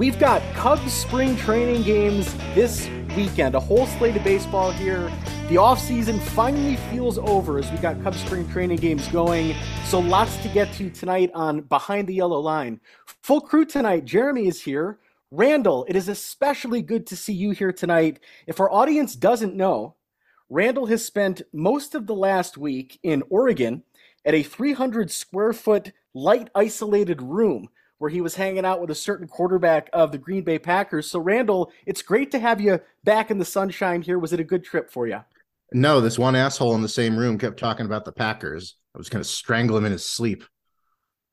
We've got Cubs spring training games this weekend, a whole slate of baseball here. The offseason finally feels over as we got Cubs spring training games going. So lots to get to tonight on Behind the Yellow Line. Full crew tonight. Jeremy is here. Randall, it is especially good to see you here tonight. If our audience doesn't know, Randall has spent most of the last week in Oregon at a 300 square foot light isolated room where he was hanging out with a certain quarterback of the Green Bay Packers. So, Randall, it's great to have you back in the sunshine here. Was it a good trip for you? No, this one asshole in the same room kept talking about the Packers. I was going to strangle him in his sleep.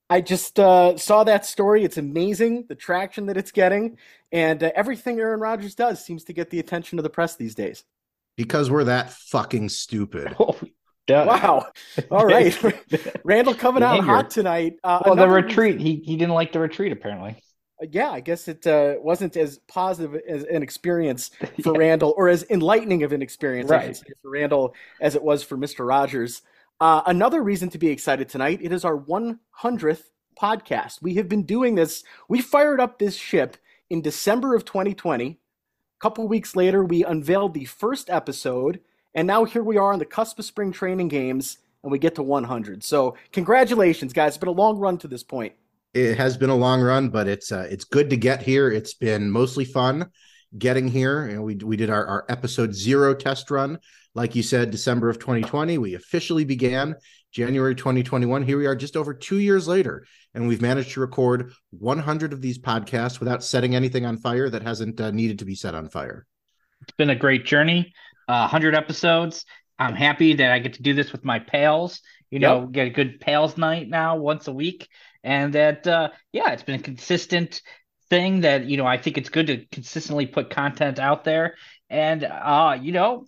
I just uh, saw that story. It's amazing the traction that it's getting, and uh, everything Aaron Rodgers does seems to get the attention of the press these days. Because we're that fucking stupid. Oh, wow! All right, Randall coming out hot tonight. Uh, well, the retreat. Reason... He he didn't like the retreat apparently. Uh, yeah, I guess it uh, wasn't as positive as an experience for yeah. Randall, or as enlightening of an experience right. for Randall as it was for Mister Rogers. Uh, another reason to be excited tonight. It is our 100th podcast. We have been doing this. We fired up this ship in December of 2020. A couple weeks later, we unveiled the first episode and now here we are on the cusp of spring training games, and we get to 100. So congratulations, guys! It's been a long run to this point. It has been a long run, but it's uh, it's good to get here. It's been mostly fun getting here. And we we did our, our episode zero test run, like you said, December of 2020. We officially began January 2021. Here we are, just over two years later, and we've managed to record 100 of these podcasts without setting anything on fire that hasn't uh, needed to be set on fire. It's been a great journey uh, 100 episodes. I'm happy that I get to do this with my pals. You know, yep. get a good pals night now once a week, and that uh, yeah, it's been a consistent thing that you know I think it's good to consistently put content out there, and uh, you know,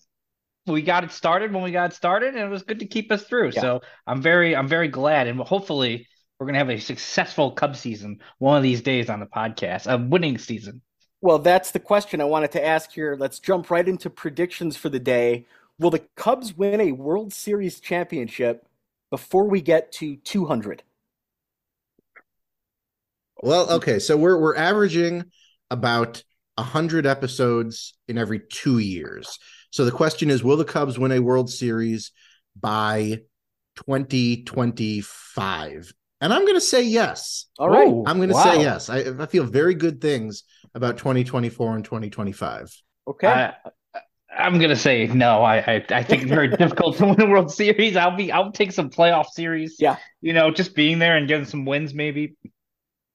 we got it started when we got started, and it was good to keep us through. Yeah. So I'm very I'm very glad, and hopefully we're gonna have a successful Cub season one of these days on the podcast, a winning season. Well, that's the question I wanted to ask here. Let's jump right into predictions for the day. Will the Cubs win a World Series championship before we get to 200? Well, okay, so we're we're averaging about 100 episodes in every 2 years. So the question is will the Cubs win a World Series by 2025? And I'm going to say yes. All right. I'm going to wow. say yes. I, I feel very good things about 2024 and 2025. Okay. I, I'm gonna say no. I I, I think it's very difficult to win a World Series. I'll be I'll take some playoff series. Yeah, you know, just being there and getting some wins, maybe.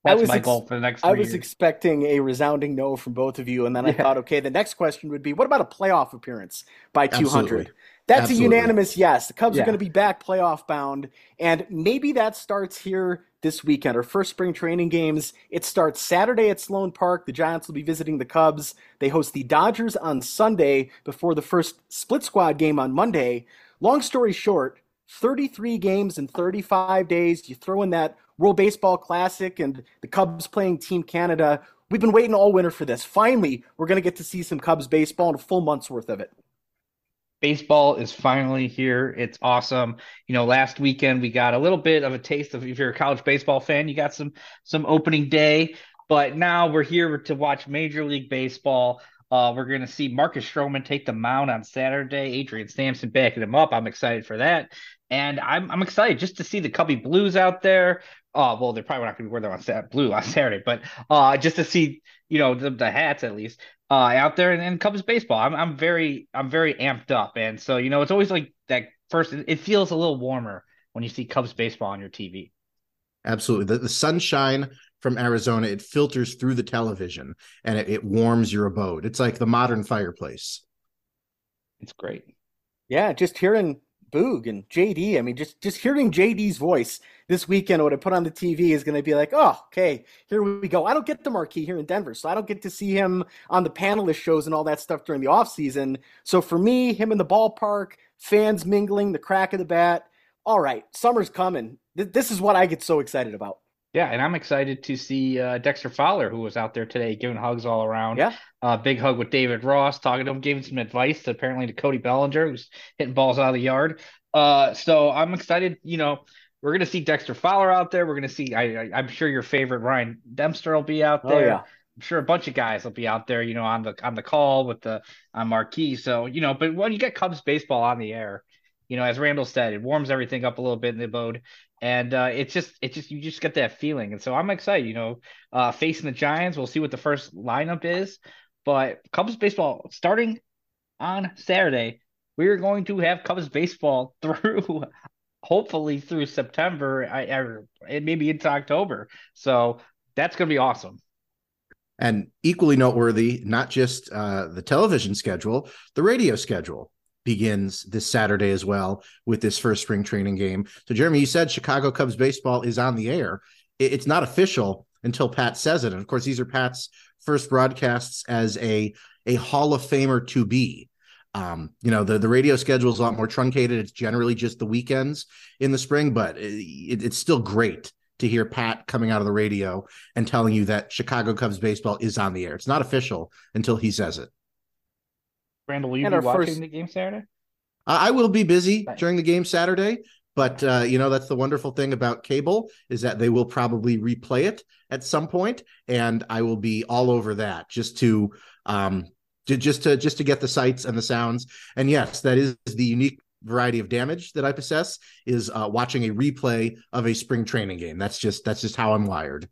That's I was my ex- goal for the next. I was years. expecting a resounding no from both of you, and then I thought, okay, the next question would be, what about a playoff appearance by 200? Absolutely. That's Absolutely. a unanimous yes. The Cubs yeah. are going to be back playoff bound, and maybe that starts here this weekend. Our first spring training games. It starts Saturday at Sloan Park. The Giants will be visiting the Cubs. They host the Dodgers on Sunday before the first split squad game on Monday. Long story short, 33 games in 35 days. You throw in that World Baseball Classic and the Cubs playing Team Canada. We've been waiting all winter for this. Finally, we're going to get to see some Cubs baseball and a full month's worth of it baseball is finally here. It's awesome. You know, last weekend we got a little bit of a taste of if you're a college baseball fan, you got some some opening day, but now we're here to watch Major League Baseball. Uh, we're going to see Marcus Stroman take the mound on Saturday. Adrian Sampson backing him up. I'm excited for that, and I'm I'm excited just to see the Cubby Blues out there. Uh, well, they're probably not going to be wearing them on blue on Saturday, but uh, just to see you know the, the hats at least uh, out there in, in Cubs baseball. I'm I'm very I'm very amped up, and so you know it's always like that first. It feels a little warmer when you see Cubs baseball on your TV. Absolutely, the, the sunshine from Arizona it filters through the television and it, it warms your abode. It's like the modern fireplace. It's great. Yeah, just hearing Boog and JD. I mean, just just hearing JD's voice this weekend when I put on the TV is going to be like, oh, okay, here we go. I don't get the marquee here in Denver, so I don't get to see him on the panelist shows and all that stuff during the off season. So for me, him in the ballpark, fans mingling, the crack of the bat. All right, summer's coming. This is what I get so excited about. Yeah, and I'm excited to see uh, Dexter Fowler, who was out there today giving hugs all around. Yeah. Uh, big hug with David Ross, talking to him, giving some advice to, apparently to Cody Bellinger, who's hitting balls out of the yard. Uh, so I'm excited. You know, we're gonna see Dexter Fowler out there. We're gonna see. I, I am sure your favorite Ryan Dempster will be out oh, there. Oh, yeah. I'm sure a bunch of guys will be out there, you know, on the on the call with the on marquee. So you know, but when you get Cubs baseball on the air, you know, as Randall said, it warms everything up a little bit in the abode, and uh, it's just it's just you just get that feeling. And so I'm excited. You know, uh, facing the Giants, we'll see what the first lineup is, but Cubs baseball starting on Saturday. We're going to have Cubs baseball through hopefully through September, I, I maybe into October. So that's going to be awesome. And equally noteworthy, not just uh, the television schedule, the radio schedule begins this Saturday as well with this first spring training game. So, Jeremy, you said Chicago Cubs baseball is on the air. It's not official until Pat says it. And of course, these are Pat's first broadcasts as a a Hall of Famer to be. Um, you know, the, the radio schedule is a lot more truncated. It's generally just the weekends in the spring, but it, it's still great to hear Pat coming out of the radio and telling you that Chicago Cubs baseball is on the air. It's not official until he says it. Randall, will you and be watching first... the game Saturday? I will be busy during the game Saturday, but uh, you know that's the wonderful thing about cable is that they will probably replay it at some point, and I will be all over that just to um, to, just to just to get the sights and the sounds. And yes, that is the unique variety of damage that I possess is uh, watching a replay of a spring training game. That's just that's just how I'm wired.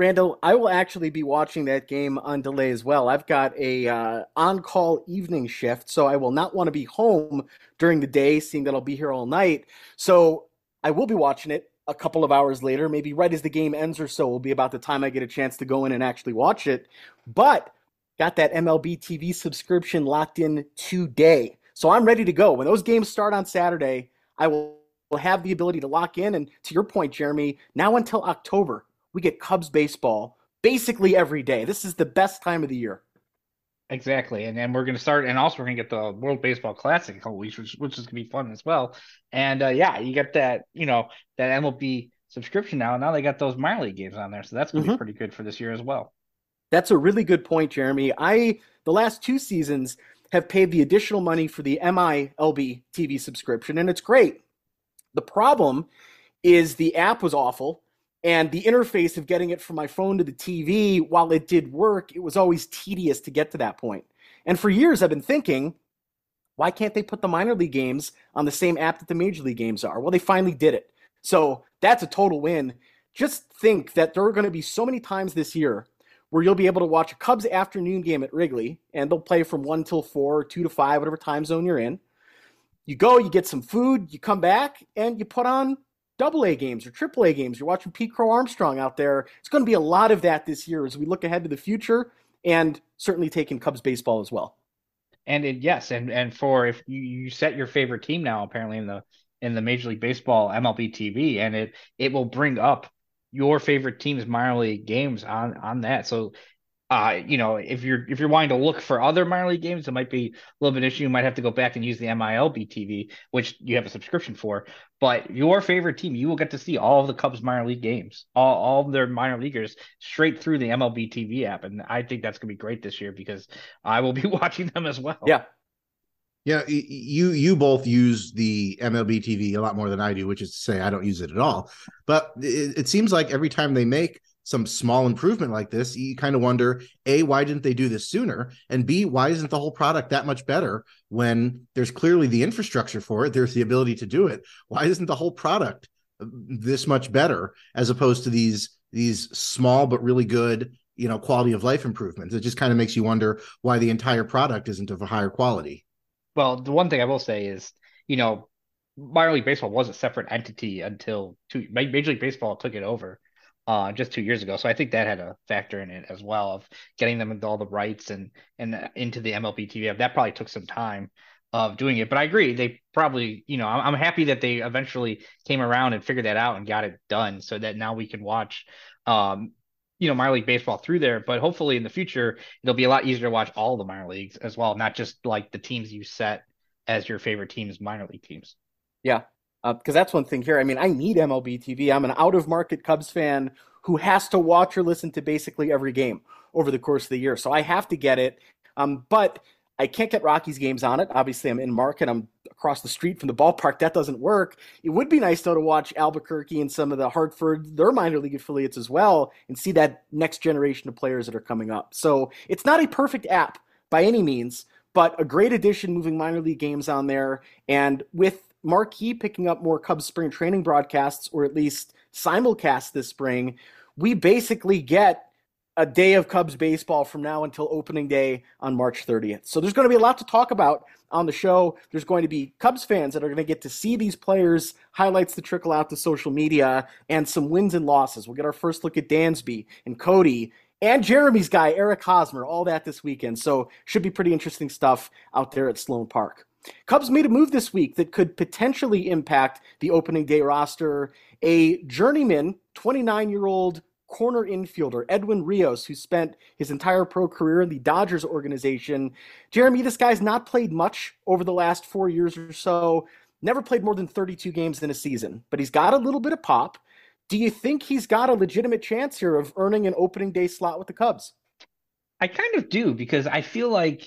Randall, I will actually be watching that game on delay as well. I've got a uh, on-call evening shift, so I will not want to be home during the day, seeing that I'll be here all night. So I will be watching it a couple of hours later, maybe right as the game ends or so. Will be about the time I get a chance to go in and actually watch it. But got that MLB TV subscription locked in today. So I'm ready to go. When those games start on Saturday, I will, will have the ability to lock in. And to your point, Jeremy, now until October, we get Cubs baseball basically every day. This is the best time of the year. Exactly, and then we're going to start, and also we're going to get the World Baseball Classic a couple weeks, which, which is going to be fun as well. And uh, yeah, you get that, you know, that MLB subscription now. Now they got those minor league games on there, so that's going to mm-hmm. be pretty good for this year as well. That's a really good point, Jeremy. I the last two seasons have paid the additional money for the MILB TV subscription, and it's great. The problem is the app was awful, and the interface of getting it from my phone to the TV, while it did work, it was always tedious to get to that point. And for years, I've been thinking, why can't they put the minor league games on the same app that the major league games are? Well, they finally did it. So that's a total win. Just think that there are going to be so many times this year where you'll be able to watch a Cubs afternoon game at Wrigley, and they'll play from 1 till 4, or 2 to 5, whatever time zone you're in. You go, you get some food, you come back, and you put on double A games or triple A games. You're watching Pete Crow Armstrong out there. It's going to be a lot of that this year as we look ahead to the future and certainly taking Cubs baseball as well. And it, yes, and and for if you, you set your favorite team now apparently in the in the Major League Baseball MLB TV, and it it will bring up your favorite team's minor league games on on that. So uh, you know, if you're if you're wanting to look for other minor league games, it might be a little bit issue. You might have to go back and use the MILB TV, which you have a subscription for. But your favorite team, you will get to see all of the Cubs minor league games, all all of their minor leaguers straight through the MLB TV app, and I think that's gonna be great this year because I will be watching them as well. Yeah, yeah, you you both use the MLB TV a lot more than I do, which is to say I don't use it at all. But it, it seems like every time they make some small improvement like this, you kind of wonder: a, why didn't they do this sooner? And b, why isn't the whole product that much better when there's clearly the infrastructure for it, there's the ability to do it? Why isn't the whole product uh, this much better as opposed to these these small but really good you know quality of life improvements? It just kind of makes you wonder why the entire product isn't of a higher quality. Well, the one thing I will say is, you know, minor league baseball was a separate entity until two, Major League Baseball took it over uh, just two years ago. So I think that had a factor in it as well of getting them into all the rights and and into the MLB TV. That probably took some time of doing it, but I agree. They probably, you know, I'm, I'm happy that they eventually came around and figured that out and got it done, so that now we can watch um, you know minor league baseball through there but hopefully in the future it'll be a lot easier to watch all the minor leagues as well not just like the teams you set as your favorite teams minor league teams yeah because uh, that's one thing here i mean i need mlb tv i'm an out of market cubs fan who has to watch or listen to basically every game over the course of the year so i have to get it um, but I can't get Rockies games on it. Obviously, I'm in Market. I'm across the street from the ballpark. That doesn't work. It would be nice though to watch Albuquerque and some of the Hartford, their minor league affiliates as well, and see that next generation of players that are coming up. So it's not a perfect app by any means, but a great addition moving minor league games on there. And with Marquee picking up more Cubs spring training broadcasts, or at least simulcast this spring, we basically get a day of Cubs baseball from now until opening day on March 30th. So there's going to be a lot to talk about on the show. There's going to be Cubs fans that are going to get to see these players, highlights to trickle out to social media, and some wins and losses. We'll get our first look at Dansby and Cody and Jeremy's guy, Eric Hosmer, all that this weekend. So should be pretty interesting stuff out there at Sloan Park. Cubs made a move this week that could potentially impact the opening day roster. A journeyman, 29 year old corner infielder, Edwin Rios, who spent his entire pro career in the Dodgers organization. Jeremy, this guy's not played much over the last four years or so, never played more than 32 games in a season, but he's got a little bit of pop. Do you think he's got a legitimate chance here of earning an opening day slot with the Cubs? I kind of do because I feel like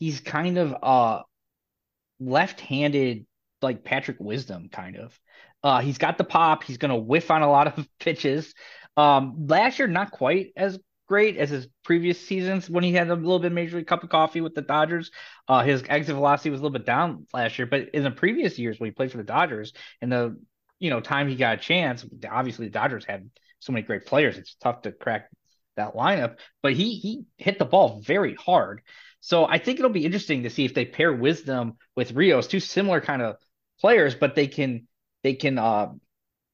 he's kind of uh left-handed like Patrick Wisdom kind of. Uh he's got the pop, he's going to whiff on a lot of pitches. Um, last year, not quite as great as his previous seasons when he had a little bit major league cup of coffee with the Dodgers. Uh, his exit velocity was a little bit down last year, but in the previous years when he played for the Dodgers and the you know time he got a chance, obviously the Dodgers had so many great players. It's tough to crack that lineup, but he he hit the ball very hard. So I think it'll be interesting to see if they pair Wisdom with Rios, two similar kind of players, but they can they can uh,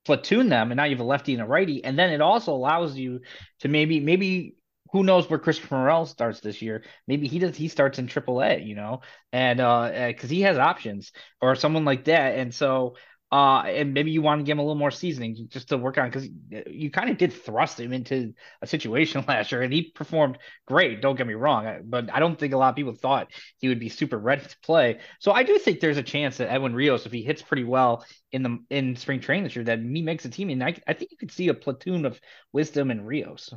platoon them, and now you have a lefty and a righty, and then it also allows you to maybe maybe who knows where Christopher Morel starts this year? Maybe he does. He starts in AAA, you know, and uh, because uh, he has options or someone like that, and so uh, and maybe you want to give him a little more seasoning just to work on because you kind of did thrust him into a situation last year, and he performed great. Don't get me wrong, but I don't think a lot of people thought he would be super ready to play. So I do think there's a chance that Edwin Rios, if he hits pretty well in the in spring training this year, that he makes a team, and I, I think you could see a platoon of Wisdom and Rios.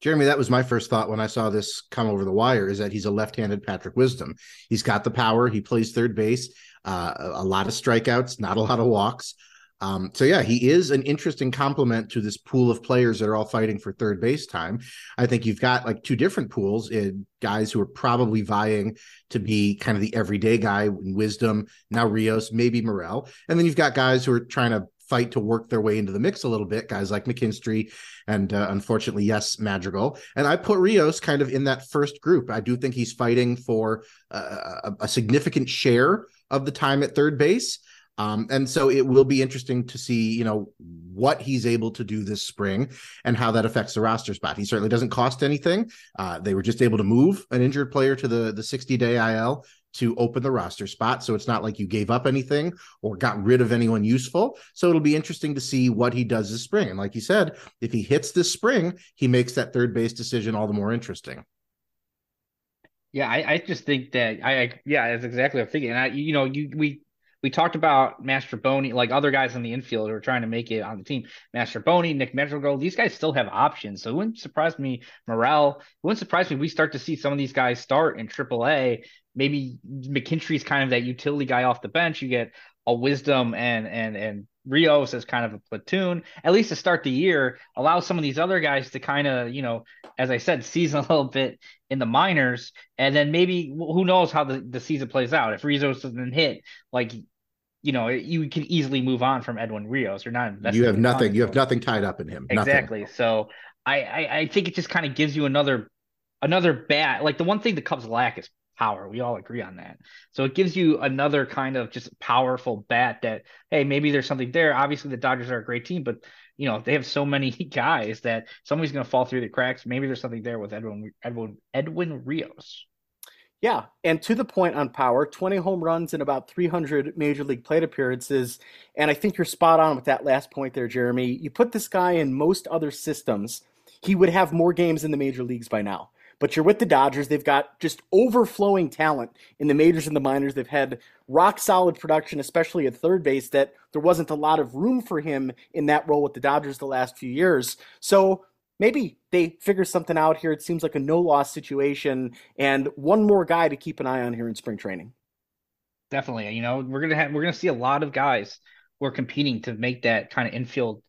Jeremy, that was my first thought when I saw this come over the wire is that he's a left-handed Patrick Wisdom. He's got the power. He plays third base uh, a lot of strikeouts, not a lot of walks. Um, so yeah, he is an interesting complement to this pool of players that are all fighting for third base time. I think you've got like two different pools, in guys who are probably vying to be kind of the everyday guy in wisdom. Now Rios, maybe Morel, and then you've got guys who are trying to fight to work their way into the mix a little bit. Guys like McKinstry and uh, unfortunately, yes, Madrigal. And I put Rios kind of in that first group. I do think he's fighting for uh, a, significant share of the time at third base. Um, and so it will be interesting to see, you know, what he's able to do this spring and how that affects the roster spot. He certainly doesn't cost anything. Uh, they were just able to move an injured player to the the 60 day IL to open the roster spot. So it's not like you gave up anything or got rid of anyone useful. So it'll be interesting to see what he does this spring. And like you said, if he hits this spring, he makes that third base decision all the more interesting. Yeah, I, I just think that I, yeah, that's exactly what I'm thinking. And I, you know, you we we talked about Mastrobuoni, like other guys in the infield who are trying to make it on the team. Mastrobuoni, Nick Madrigal, these guys still have options. So it wouldn't surprise me. Morel, it wouldn't surprise me we start to see some of these guys start in AAA. Maybe McKinstry's kind of that utility guy off the bench. You get a wisdom and and and Rios as kind of a platoon, at least to start the year, allow some of these other guys to kind of, you know, as I said, season a little bit in the minors, and then maybe who knows how the, the season plays out. If Rios doesn't hit, like, you know, you can easily move on from Edwin Rios. You're not You have nothing. You have nothing tied up in him. Exactly. Nothing. So I, I I think it just kind of gives you another another bat. Like the one thing the Cubs lack is power. We all agree on that. So it gives you another kind of just powerful bat that, hey, maybe there's something there. Obviously, the Dodgers are a great team, but you know they have so many guys that somebody's going to fall through the cracks. Maybe there's something there with Edwin Edwin Edwin Rios. Yeah, and to the point on power, 20 home runs and about 300 major league plate appearances. And I think you're spot on with that last point there, Jeremy. You put this guy in most other systems, he would have more games in the major leagues by now but you're with the Dodgers. They've got just overflowing talent in the majors and the minors. They've had rock solid production, especially at third base, that there wasn't a lot of room for him in that role with the Dodgers the last few years. So maybe they figure something out here. It seems like a no loss situation, and one more guy to keep an eye on here in spring training. Definitely, you know, we're gonna have we're gonna see a lot of guys who are competing to make that kind of infield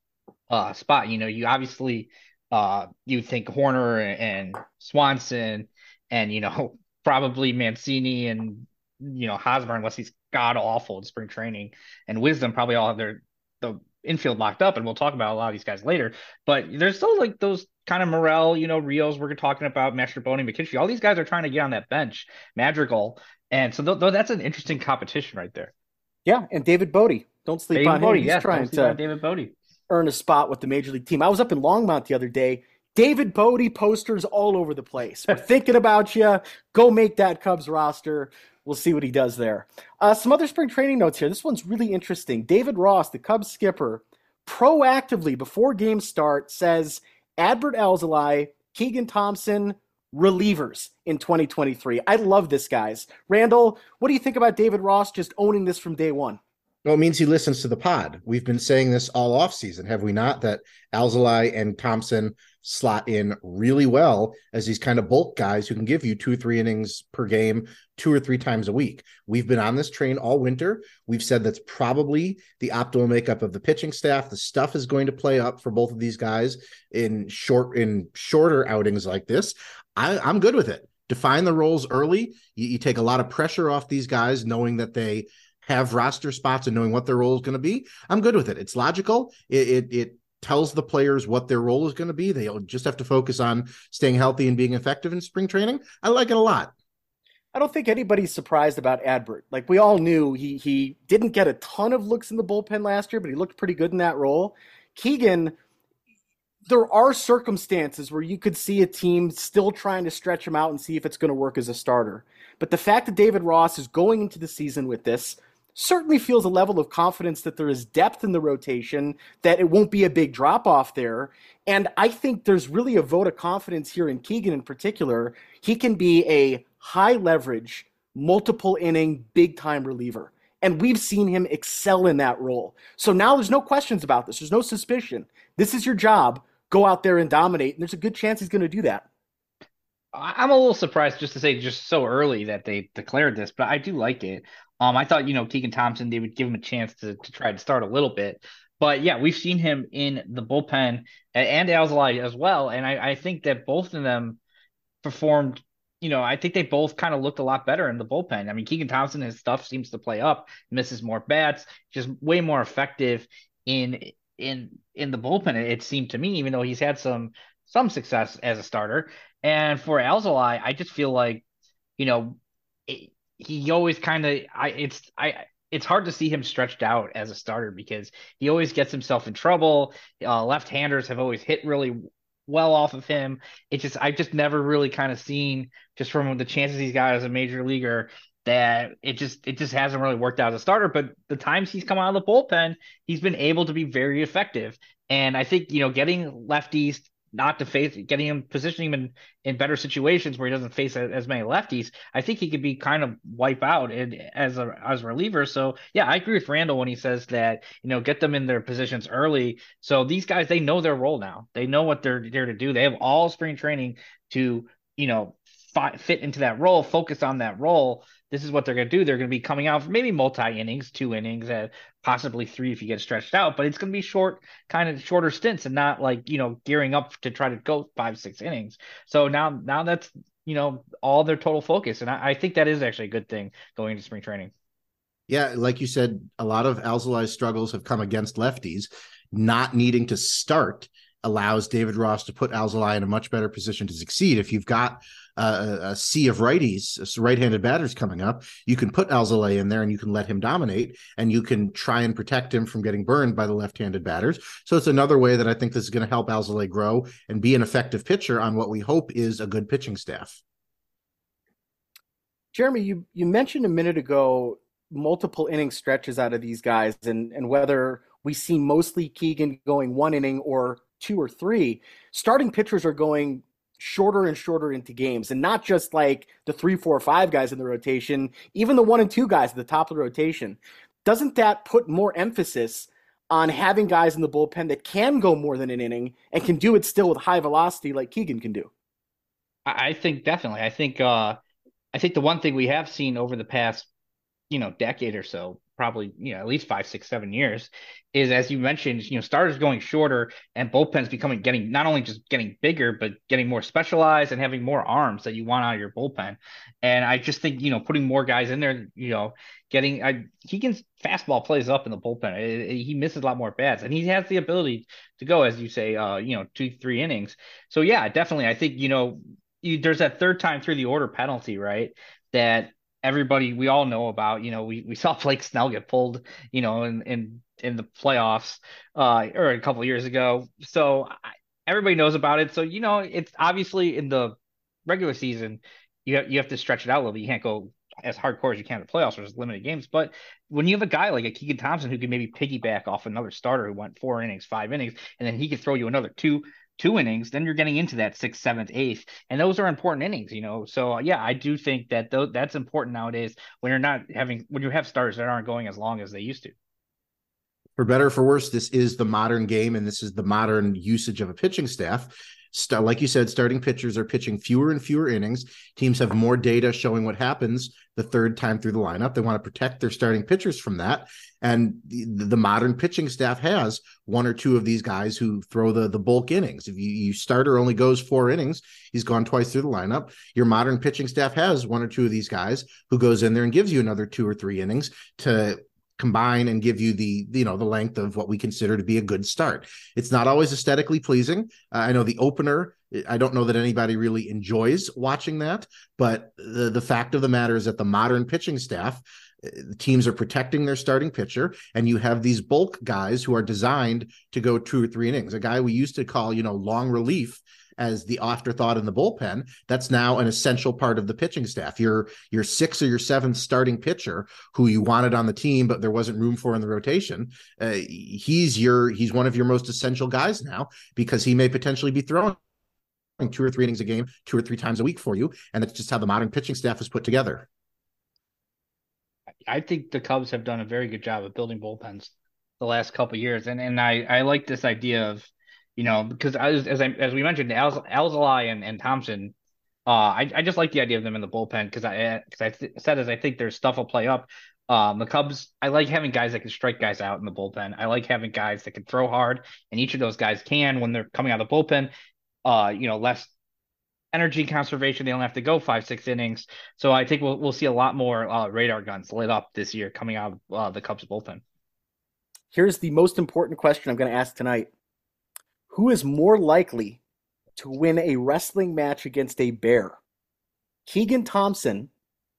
uh, spot. You know, you obviously uh, you think Hoerner and Swanson, and you know probably Mancini and you know Hosmer, unless he's god awful in spring training, and Wisdom probably all have their the infield locked up, and we'll talk about a lot of these guys later. But there's still like those kind of Morel, you know, Rios we're talking about, Mastrobuoni, McKinstry. All these guys are trying to get on that bench, Madrigal, and so th- th- that's an interesting competition right there. Yeah, and David Bote. Don't sleep David on him. He's yeah, trying to David Bote. earn a spot with the major league team. I was up in Longmont the other day. David Bote posters all over the place. We're thinking about you. Go make that Cubs roster. We'll see what he does there. Uh, some other spring training notes here. This one's really interesting. David Ross, the Cubs skipper, proactively before games start says Adbert Alzolay, Keegan Thompson, relievers in 2023. I love this, guys. Randall, what do you think about David Ross just owning this from day one? Well, it means he listens to the pod. We've been saying this all off season, have we not? That Alzolay and Thompson slot in really well as these kind of bulk guys who can give you two three innings per game, two or three times a week. We've been on this train all winter. We've said that's probably the optimal makeup of the pitching staff. The stuff is going to play up for both of these guys in short in shorter outings like this. I, I'm good with it. Define the roles early. You, you take a lot of pressure off these guys, knowing that they have roster spots and knowing what their role is going to be, I'm good with it. It's logical. It, it, it tells the players what their role is going to be. They'll just have to focus on staying healthy and being effective in spring training. I like it a lot. I don't think anybody's surprised about Adbert. Like we all knew he he didn't get a ton of looks in the bullpen last year, but he looked pretty good in that role. Keegan, there are circumstances where you could see a team still trying to stretch him out and see if it's going to work as a starter. But the fact that David Ross is going into the season with this, certainly feels a level of confidence that there is depth in the rotation, that it won't be a big drop off there. And I think there's really a vote of confidence here in Keegan in particular. He can be a high leverage, multiple inning, big time reliever. And we've seen him excel in that role. So now there's no questions about this. There's no suspicion. This is your job. Go out there and dominate. And there's a good chance he's going to do that. I'm a little surprised just to say just so early that they declared this, but I do like it. Um, I thought you know Keegan Thompson they would give him a chance to to try to start a little bit, but yeah, we've seen him in the bullpen and Alzolay as well, and I, I think that both of them performed. You know, I think they both kind of looked a lot better in the bullpen. I mean, Keegan Thompson, his stuff seems to play up, misses more bats, just way more effective in in in the bullpen. It seemed to me, even though he's had some some success as a starter. And for Alzolay, I just feel like, you know, it, he always kind of I it's I it's hard to see him stretched out as a starter because he always gets himself in trouble. Uh, left-handers have always hit really well off of him. It just I've just never really kind of seen just from the chances he's got as a major leaguer that it just it just hasn't really worked out as a starter. But the times he's come out of the bullpen, he's been able to be very effective. And I think you know getting lefties not to face getting him positioning him in, in better situations where he doesn't face as many lefties. I think he could be kind of wipe out as a as a reliever. So yeah, I agree with Randall when he says that you know get them in their positions early. So these guys they know their role now. They know what they're there to do. They have all spring training to you know fi- fit into that role, focus on that role this is what they're going to do. They're going to be coming out for maybe multi innings, two innings, uh, possibly three if you get stretched out, but it's going to be short, kind of shorter stints and not like, you know, gearing up to try to go five, six innings. So now, now that's, you know, all their total focus. And I, I think that is actually a good thing going into spring training. Yeah, like you said, a lot of Alzolay's struggles have come against lefties. Not needing to start allows David Ross to put Alzolay in a much better position to succeed. If you've got a sea of righties, right-handed batters coming up, you can put Alzolay in there and you can let him dominate, and you can try and protect him from getting burned by the left-handed batters. So it's another way that I think this is going to help Alzolay grow and be an effective pitcher on what we hope is a good pitching staff. Jeremy, you you mentioned a minute ago multiple inning stretches out of these guys, and and whether we see mostly Keegan going one inning or two or three. Starting pitchers are going shorter and shorter into games and not just like the three, four, five guys in the rotation, even the one and two guys at the top of the rotation. Doesn't that put more emphasis on having guys in the bullpen that can go more than an inning and can do it still with high velocity like Keegan can do. I think definitely. I think uh I think the one thing we have seen over the past, you know, decade or so, probably, you know, at least five, six, seven years, is as you mentioned, you know, starters going shorter and bullpens becoming getting not only just getting bigger, but getting more specialized and having more arms that you want out of your bullpen. And I just think, you know, putting more guys in there, you know, getting I Keegan's fastball plays up in the bullpen. It, it, he misses a lot more bats, and he has the ability to go, as you say, uh, you know, two, three innings. So yeah, definitely. I think you know you, there's that third time through the order penalty, right? That everybody we all know about. You know, we, we saw Blake Snell get pulled, you know, in in in the playoffs uh or a couple years ago. So I, everybody knows about it. So you know, it's obviously in the regular season, you have, you have to stretch it out a little bit. You can't go as hardcore as you can in the playoffs or just limited games. But when you have a guy like a Keegan Thompson who can maybe piggyback off another starter who went four innings, five innings, and then he could throw you another two two innings, then you're getting into that sixth, seventh, eighth, and those are important innings, you know. So uh, yeah, I do think that th- that's important nowadays when you're not having when you have starters that aren't going as long as they used to. For better or for worse, this is the modern game, and this is the modern usage of a pitching staff Start, like you said, starting pitchers are pitching fewer and fewer innings. Teams have more data showing what happens the third time through the lineup. They want to protect their starting pitchers from that. And the, the modern pitching staff has one or two of these guys who throw the, the bulk innings. If you, you starter only goes four innings, he's gone twice through the lineup. Your modern pitching staff has one or two of these guys who goes in there and gives you another two or three innings to combine and give you the you know the length of what we consider to be a good start. It's not always aesthetically pleasing. Uh, i know the opener i don't know that anybody really enjoys watching that but the, the fact of the matter is that the modern pitching staff uh, the teams are protecting their starting pitcher and you have these bulk guys who are designed to go two or three innings. A guy we used to call you know long relief as the afterthought in the bullpen. That's now an essential part of the pitching staff. Your your sixth or your seventh starting pitcher who you wanted on the team, but there wasn't room for in the rotation. Uh, he's your he's one of your most essential guys now because he may potentially be throwing two or three innings a game, two or three times a week for you, and that's just how the modern pitching staff is put together. I think the Cubs have done a very good job of building bullpens the last couple years, and and I I like this idea of you know, because as as, I, as we mentioned, Al, Alzolay and, and Thompson, uh, I, I just like the idea of them in the bullpen because I because I th- said as I think their stuff will play up. Um, the Cubs, I like having guys that can strike guys out in the bullpen. I like having guys that can throw hard, and each of those guys can when they're coming out of the bullpen. Uh, you know, less energy conservation. They don't have to go five, six innings. So I think we'll we'll see a lot more uh, radar guns lit up this year coming out of uh, the Cubs bullpen. Here's the most important question I'm going to ask tonight who is more likely to win a wrestling match against a bear? Keegan Thompson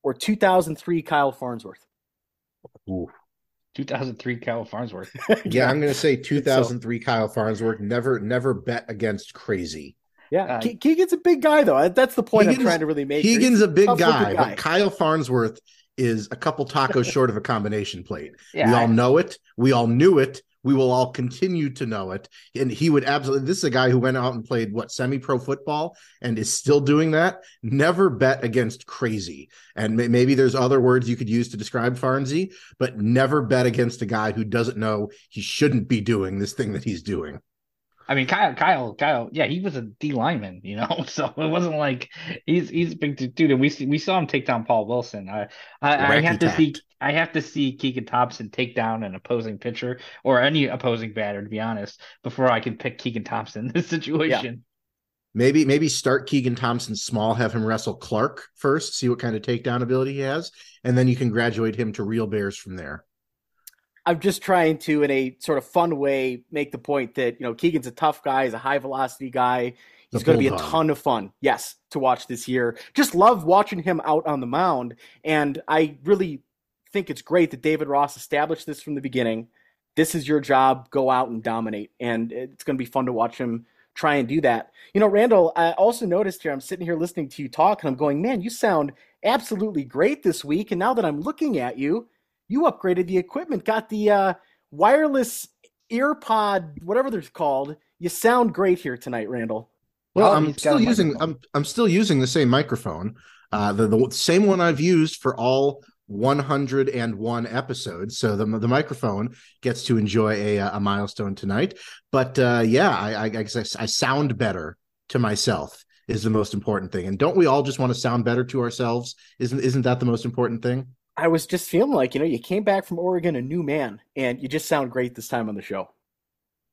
or 2003 Kyle Farnsworth? Ooh. 2003 Kyle Farnsworth. yeah, I'm going to say 2003 so, Kyle Farnsworth. Never, never bet against crazy. Yeah, uh, Ke- Keegan's a big guy though. That's the point Keegan's, I'm trying to really make. Keegan's a big guy, guy, but Kyle Farnsworth is a couple tacos short of a combination plate. Yeah, we all know it. We all knew it we will all continue to know it. And he would absolutely, this is a guy who went out and played what semi pro football and is still doing that. Never bet against crazy. And maybe there's other words you could use to describe Farnsey, but never bet against a guy who doesn't know he shouldn't be doing this thing that he's doing. I mean, Kyle, Kyle, Kyle, yeah, he was a D lineman, you know, so it wasn't like he's he's a big dude, and we see, we saw him take down Paul Wilson. I I, I have to see I have to see Keegan Thompson take down an opposing pitcher or any opposing batter, to be honest, before I can pick Keegan Thompson in this situation. Yeah. Maybe maybe start Keegan Thompson small, have him wrestle Clark first, see what kind of takedown ability he has, and then you can graduate him to real bears from there. I'm just trying to, in a sort of fun way, make the point that you know Keegan's a tough guy, he's a high velocity guy. He's going to be a ton of fun, yes, to watch this year. Just love watching him out on the mound, and I really think it's great that David Ross established this from the beginning. This is your job. Go out and dominate, and it's going to be fun to watch him try and do that. You know, Randall, I also noticed here. I'm sitting here listening to you talk, and I'm going, man, you sound absolutely great this week. And now that I'm looking at you, you upgraded the equipment, got the uh, wireless earpod, whatever they're called. You sound great here tonight, Randall. Well, oh, I'm still using I'm I'm still using the same microphone, uh, the the same one I've used for all 101 episodes. So the the microphone gets to enjoy a, a milestone tonight. But uh, yeah, I, I guess I, I sound better to myself is the most important thing. And don't we all just want to sound better to ourselves? Isn't isn't that the most important thing? I was just feeling like, you know, you came back from Oregon a new man and you just sound great this time on the show.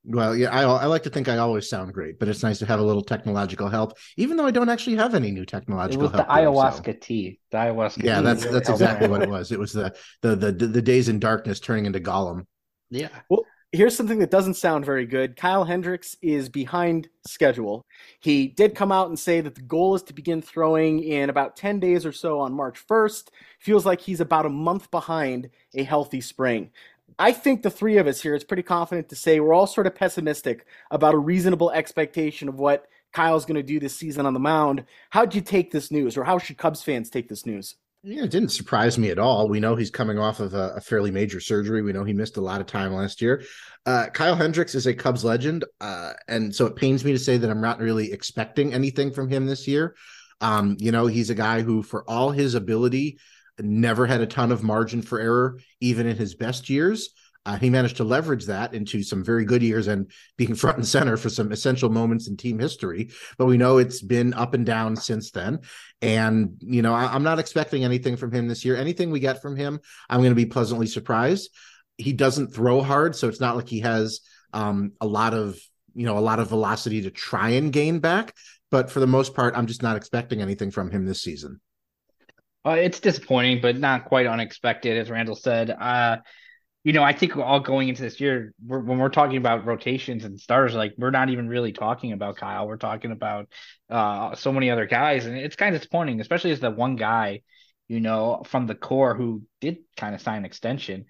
Well, yeah, I, I like to think I always sound great, but it's nice to have a little technological help, even though I don't actually have any new technological it was help. The ayahuasca so. tea, the ayahuasca. Yeah, that's that's exactly what it was. It was the, the the the days in darkness turning into Gollum. Yeah. Well, here's something that doesn't sound very good. Kyle Hendricks is behind schedule. He did come out and say that the goal is to begin throwing in about 10 days or so on March 1st. Feels like he's about a month behind a healthy spring. I think the three of us here is pretty confident to say we're all sort of pessimistic about a reasonable expectation of what Kyle's going to do this season on the mound. How'd you take this news, or how should Cubs fans take this news? Yeah, it didn't surprise me at all. We know he's coming off of a, a fairly major surgery. We know he missed a lot of time last year. Uh, Kyle Hendricks is a Cubs legend, uh, and so it pains me to say that I'm not really expecting anything from him this year. Um, you know, he's a guy who, for all his ability, never had a ton of margin for error, even in his best years. Uh, he managed to leverage that into some very good years and being front and center for some essential moments in team history. But we know it's been up and down since then. And, you know, I, am not expecting anything from him this year. Anything we get from him, I'm going to be pleasantly surprised. He doesn't throw hard, so it's not like he has um, a lot of, you know, a lot of velocity to try and gain back. But for the most part, I'm just not expecting anything from him this season. Uh, it's disappointing, but not quite unexpected, as Randall said. Uh, you know, I think we're all going into this year, we're, when we're talking about rotations and stars, like we're not even really talking about Kyle. We're talking about uh, so many other guys, and it's kind of disappointing, especially as the one guy, you know, from the core who did kind of sign an extension,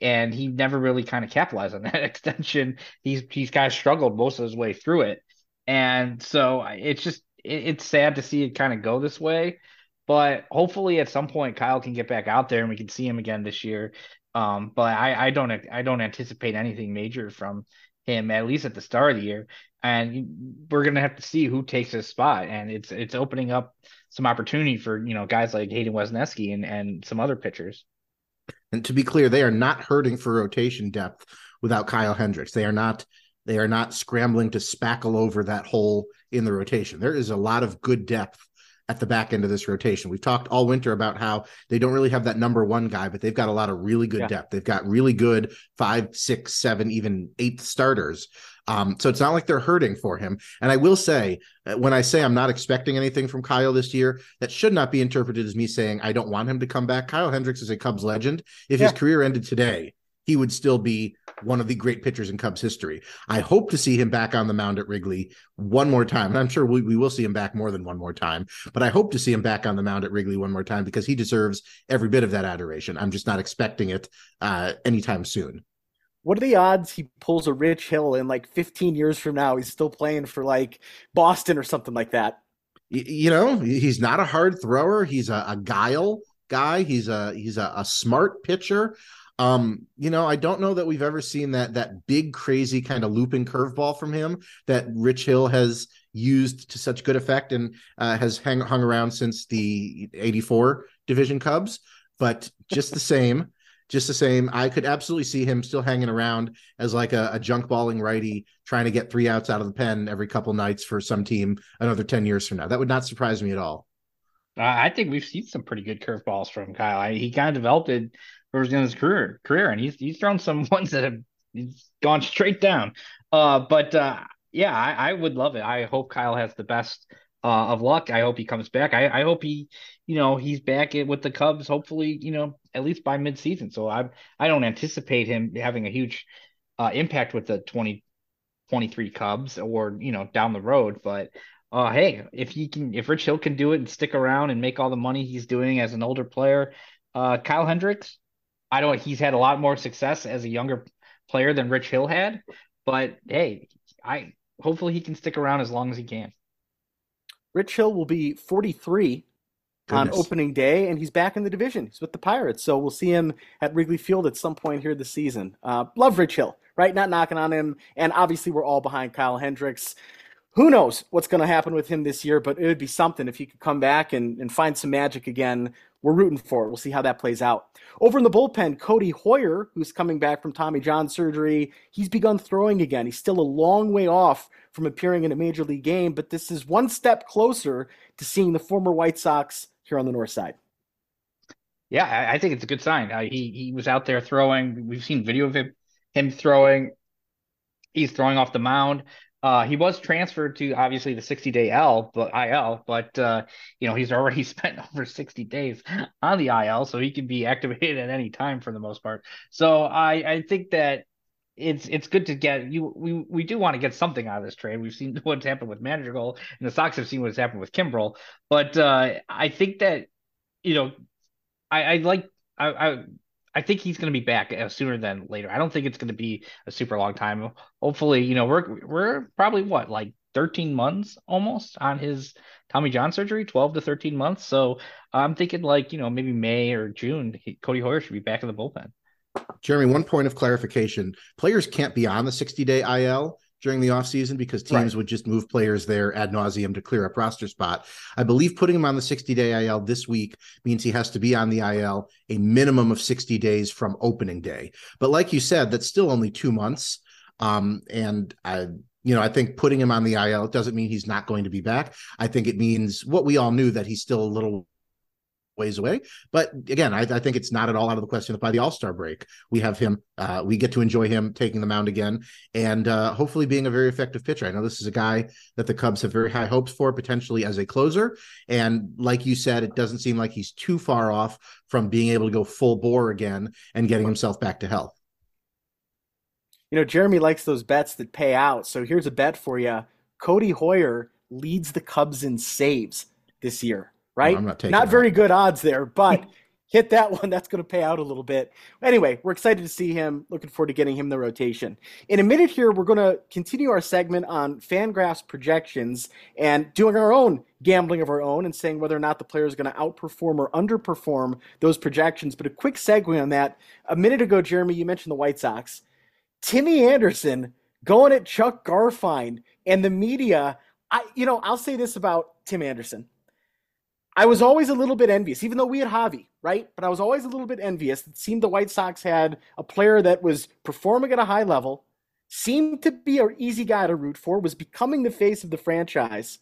and he never really kind of capitalized on that extension. He's he's kind of struggled most of his way through it, and so it's just it, it's sad to see it kind of go this way. But hopefully, at some point, Kyle can get back out there and we can see him again this year. Um, but I, I don't I don't anticipate anything major from him at least at the start of the year. And we're gonna have to see who takes his spot. And it's it's opening up some opportunity for you know guys like Hayden Wesneski and and some other pitchers. And to be clear, they are not hurting for rotation depth without Kyle Hendricks. They are not they are not scrambling to spackle over that hole in the rotation. There is a lot of good depth at the back end of this rotation. We've talked all winter about how they don't really have that number one guy, but they've got a lot of really good yeah. depth. They've got really good five, six, seven, even eight starters. Um, so it's not like they're hurting for him. And I will say, uh, when I say I'm not expecting anything from Kyle this year, that should not be interpreted as me saying I don't want him to come back. Kyle Hendricks is a Cubs legend. If yeah. his career ended today, he would still be one of the great pitchers in Cubs history. I hope to see him back on the mound at Wrigley one more time. And I'm sure we, we will see him back more than one more time, but I hope to see him back on the mound at Wrigley one more time because he deserves every bit of that adoration. I'm just not expecting it uh, anytime soon. What are the odds he pulls a Rich Hill and like 15 years from now he's still playing for like Boston or something like that? You know, he's not a hard thrower. He's a, a guile guy. He's a he's a, a smart pitcher. Um, you know, I don't know that we've ever seen that that big crazy kind of looping curveball from him that Rich Hill has used to such good effect and uh, has hang, hung around since the 84 division Cubs, but just the same, just the same, I could absolutely see him still hanging around as like a, a junk balling righty trying to get three outs out of the pen every couple nights for some team another 10 years from now. That would not surprise me at all. I think we've seen some pretty good curveballs from Kyle. I, he kind of developed it towards in his career career, and he's he's thrown some ones that have gone straight down. Uh, but uh, yeah, I, I, would love it. I hope Kyle has the best uh, of luck. I hope he comes back. I, I hope he, you know, he's back with the Cubs. Hopefully, you know, at least by midseason. So I I don't anticipate him having a huge uh, impact with the 2023 Cubs or you know down the road, but. Uh, hey, if he can, if Rich Hill can do it and stick around and make all the money he's doing as an older player, uh, Kyle Hendricks, I don't. He's had a lot more success as a younger player than Rich Hill had, but hey, I hopefully he can stick around as long as he can. Rich Hill will be 43 Goodness. on opening day, and he's back in the division. He's with the Pirates, so we'll see him at Wrigley Field at some point here this season. Uh, love Rich Hill, right? Not knocking on him, and obviously we're all behind Kyle Hendricks who knows what's going to happen with him this year, but it would be something if he could come back and, and find some magic again. We're rooting for it. We'll see how that plays out. Over in the bullpen, Codi Heuer, who's coming back from Tommy John surgery, he's begun throwing again. He's still a long way off from appearing in a major league game, but this is one step closer to seeing the former White Sox here on the north side. Yeah, I think it's a good sign. Uh, he he was out there throwing. We've seen video of him him throwing. He's throwing off the mound. Uh, he was transferred to obviously the 60 day L, but IL, but uh, you know he's already spent over 60 days on the IL, so he can be activated at any time for the most part. So I I think that it's it's good to get you. We we do want to get something out of this trade. We've seen what's happened with Madrigal, and the Sox have seen what's happened with Kimbrel. But uh, I think that you know I, I like I, I I think he's going to be back uh, sooner than later. I don't think it's going to be a super long time. Hopefully, you know, we're we're probably what like 13 months almost on his Tommy John surgery, 12 to 13 months. So I'm thinking like you know maybe May or June, he, Codi Heuer should be back in the bullpen. Jeremy, one point of clarification: players can't be on the 60 day IL during the offseason because teams right. would just move players there ad nauseum to clear up roster spot. I believe putting him on the 60 day IL this week means he has to be on the IL a minimum of 60 days from opening day. But like you said, that's still only two months. Um, and I, you know, I think putting him on the IL doesn't mean he's not going to be back. I think it means what we all knew that he's still a little ways away. But again, I, I, think it's not at all out of the question that by the All Star break we have him. Uh, we get to enjoy him taking the mound again, and uh, hopefully being a very effective pitcher. I know this is a guy that the Cubs have very high hopes for, potentially as a closer. And like you said, it doesn't seem like he's too far off from being able to go full bore again and getting himself back to health. You know, Jeremy likes those bets that pay out. So here's a bet for you: Codi Heuer leads the Cubs in saves this year right? No, not, not very good odds there, but hit that one. That's going to pay out a little bit. Anyway, we're excited to see him. Looking forward to getting him the rotation. In a minute here, we're going to continue our segment on Fangraphs projections and doing our own gambling of our own and saying whether or not the player is going to outperform or underperform those projections. But a quick segue on that. A minute ago, Jeremy, you mentioned the White Sox. Timmy Anderson going at Chuck Garfien and the media. I, you know, I'll say this about Tim Anderson. I was always a little bit envious, even though we had Javi, right? But I was always a little bit envious. It seemed the White Sox had a player that was performing at a high level, seemed to be an easy guy to root for, was becoming the face of the franchise.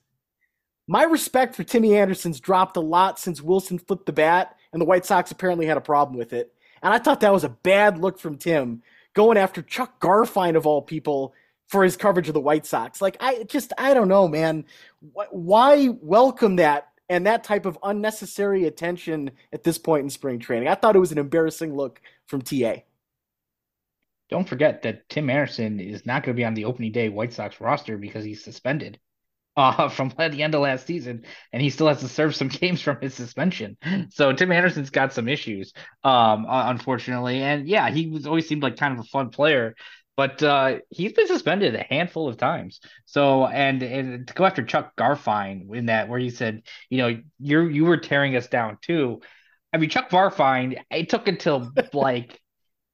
My respect for Timmy Anderson's dropped a lot since Wilson flipped the bat, and the White Sox apparently had a problem with it. And I thought that was a bad look from Tim, going after Chuck Garfien of all people for his coverage of the White Sox. Like I just I don't know, man. Why welcome that and that type of unnecessary attention at this point in spring training. I thought it was an embarrassing look from TA. Don't forget that Tim Anderson is not going to be on the opening day White Sox roster because he's suspended uh, from the end of last season, and he still has to serve some games from his suspension. So Tim Anderson's got some issues, um, unfortunately. And yeah, he was always seemed like kind of a fun player but uh, he's been suspended a handful of times. So and and to go after Chuck Garfien in that where he said, you know, you're you were tearing us down too. I mean, Chuck Garfien. it took until like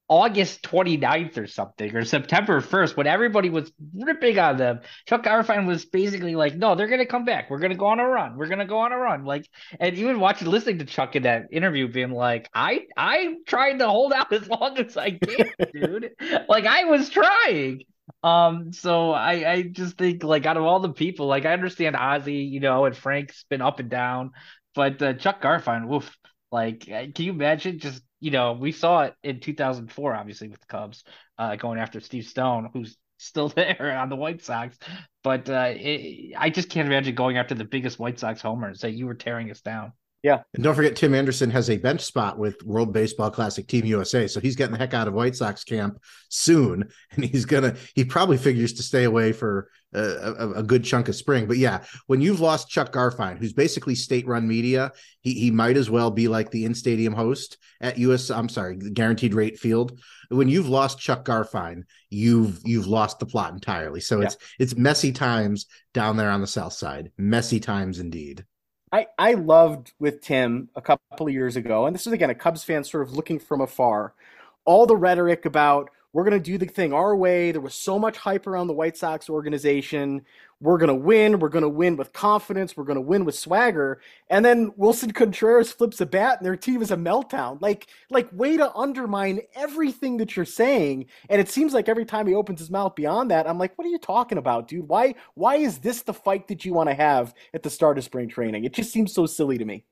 August 29th or something, or September 1st, when everybody was ripping on them, Chuck Garfien was basically like, no, they're going to come back. We're going to go on a run. We're going to go on a run. Like, and even watching, listening to Chuck in that interview being like, I, I'm trying to hold out as long as I can, dude. like, I was trying. Um, so I, I just think like out of all the people, like I understand Ozzie, you know, and Frank's been up and down, but uh, Chuck Garfien, woof, like, can you imagine just you know, we saw it in 2004, obviously with the Cubs uh, going after Steve Stone, who's still there on the White Sox. But uh, it, I just can't imagine going after the biggest White Sox homer and say you were tearing us down. Yeah. And don't forget, Tim Anderson has a bench spot with World Baseball Classic Team USA. So he's getting the heck out of White Sox camp soon. And he's going to, he probably figures to stay away for a, a, a, good chunk of spring. But yeah, when you've lost Chuck Garfien, who's basically state run media, he, he might as well be like the in stadium host at US, I'm sorry, guaranteed rate field. When you've lost Chuck Garfien, you've you've lost the plot entirely. So yeah. it's it's messy times down there on the south side. Messy times indeed. I, I loved with Tim a couple of years ago, and this is again a Cubs fan sort of looking from afar, all the rhetoric about we're going to do the thing our way. There was so much hype around the White Sox organization. We're going to win. We're going to win with confidence. We're going to win with swagger. And then Wilson Contreras flips a bat and their team is a meltdown. Like, like way to undermine everything that you're saying. And it seems like every time he opens his mouth beyond that, I'm like, what are you talking about, dude? Why, why is this the fight that you want to have at the start of spring training? It just seems so silly to me.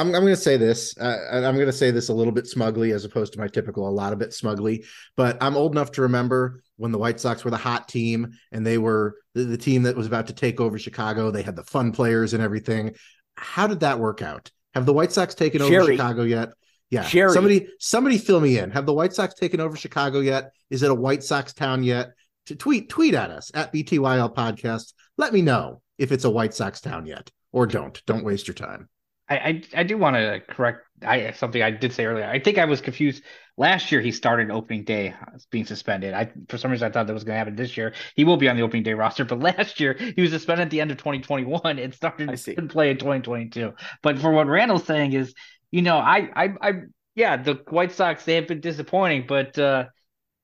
I'm, I'm going to say this. Uh, I'm going to say this a little bit smugly as opposed to my typical, a lot of bit smugly. But I'm old enough to remember when the White Sox were the hot team and they were the, the team that was about to take over Chicago. They had the fun players and everything. How did that work out? Have the White Sox taken over Chicago yet? Yeah. Somebody, somebody, fill me in. Have the White Sox taken over Chicago yet? Is it a White Sox town yet? To tweet, tweet at us at BTYL Podcast. Let me know if it's a White Sox town yet, or don't. Don't waste your time. I, I, I do want to correct I something I did say earlier. I think I was confused. Last year he started opening day being suspended. I for some reason I thought that was going to happen this year. He will be on the opening day roster, but last year he was suspended at the end of 2021 and started to play in 2022. But for what Randall's saying is, you know, I I I yeah, the White Sox they have been disappointing, but uh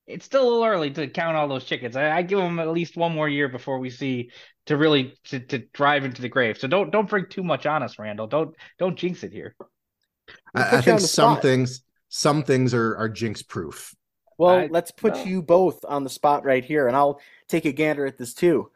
it's still a little early to count all those chickens. I, I, give them at least one more year before we see to really to, to drive into the grave. So don't don't bring too much on us, Randall. Don't don't jinx it here. I, I think some spot. things some things are are jinx proof. Well, I, let's put you both on the spot right here, and I'll take a gander at this too.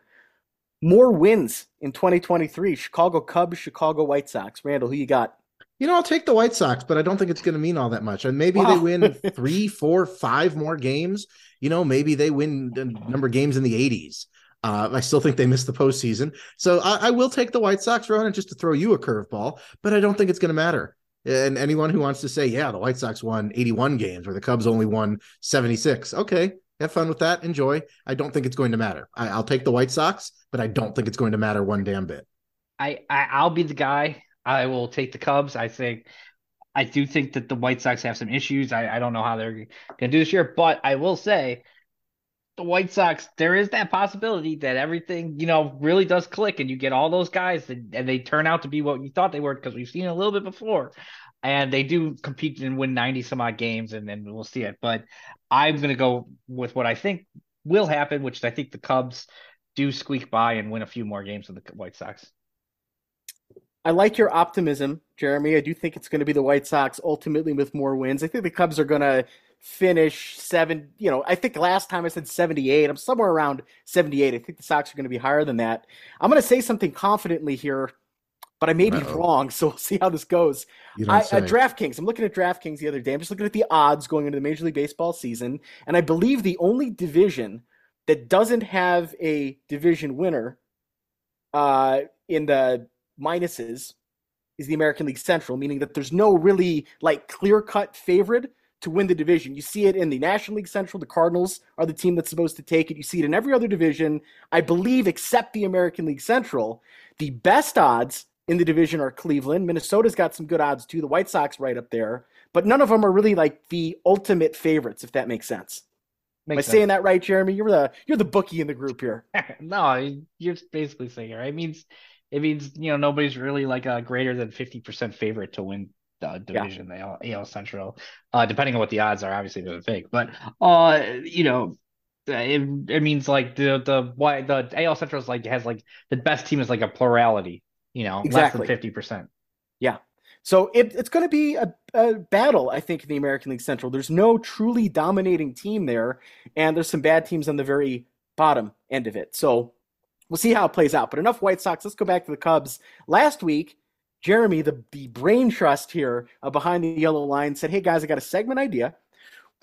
More wins in 2023: Chicago Cubs, Chicago White Sox. Randall, who you got? You know, I'll take the White Sox, but I don't think it's going to mean all that much. And maybe wow. they win three, four, five more games. You know, maybe they win a number of games in the 80s. Uh, I still think they missed the postseason. So I, I will take the White Sox, Ronan, just to throw you a curveball, but I don't think it's going to matter. And anyone who wants to say, yeah, the White Sox won 81 games or the Cubs only won 76, okay, have fun with that. Enjoy. I don't think it's going to matter. I, will take the White Sox, but I don't think it's going to matter one damn bit. I, I I'll be the guy I will take the Cubs. I think I do think that the White Sox have some issues. I, I don't know how they're going to do this year, but I will say the White Sox, there is that possibility that everything, you know, really does click and you get all those guys and, and they turn out to be what you thought they were because we've seen a little bit before. And they do compete and win 90 some odd games and then we'll see it. But I'm going to go with what I think will happen, which I think the Cubs do squeak by and win a few more games with the White Sox. I like your optimism, Jeremy. I do think it's going to be the White Sox ultimately with more wins. I think the Cubs are going to finish seven. You know, I think last time I said 78. I'm somewhere around 78. I think the Sox are going to be higher than that. I'm going to say something confidently here, but I may be Uh-oh. wrong. So we'll see how this goes. I, at DraftKings, I'm looking at DraftKings the other day. I'm just looking at the odds going into the Major League Baseball season, and I believe the only division that doesn't have a division winner uh, in the minuses is the American League Central, meaning that there's no really like clear cut favorite to win the division. You see it in the National League Central. The Cardinals are the team that's supposed to take it. You see it in every other division, I believe, except the American League Central. The best odds in the division are Cleveland. Minnesota's got some good odds too. The White Sox right up there, but none of them are really like the ultimate favorites, if that makes sense. Makes Am I sense. saying that right, Jeremy? You're the you're the bookie in the group here. no, you're basically saying it. Right? It means it means you know nobody's really like a greater than fifty percent favorite to win the division, yeah. the AL Central. Uh, depending on what the odds are, obviously they're fake, but uh, you know, it, it means like the the why the AL Central is like has like the best team is like a plurality, you know, exactly. less than fifty percent. Yeah. So it, it's going to be a, a, battle, I think, in the American League Central. There's no truly dominating team there, and there's some bad teams on the very bottom end of it. So we'll see how it plays out. But enough White Sox. Let's go back to the Cubs. Last week, Jeremy, the, the brain trust here uh, behind the yellow line, said, Hey guys, I got a segment idea.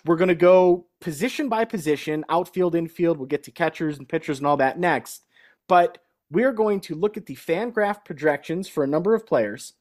We're going to go position by position, outfield, infield. We'll get to catchers and pitchers and all that next. But we're going to look at the fan Fangraph projections for a number of players.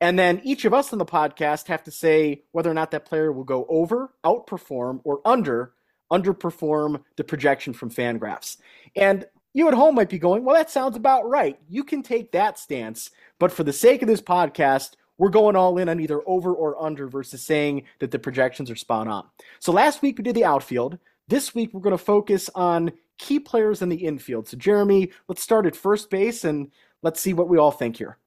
And then each of us on the podcast have to say whether or not that player will go over, outperform, or under underperform the projection from Fangraphs. And you at home might be going, well, that sounds about right. You can take that stance. But for the sake of this podcast, we're going all in on either over or under versus saying that the projections are spot on. So last week we did the outfield. This week we're going to focus on key players in the infield. So, Jeremy, let's start at first base and let's see what we all think here.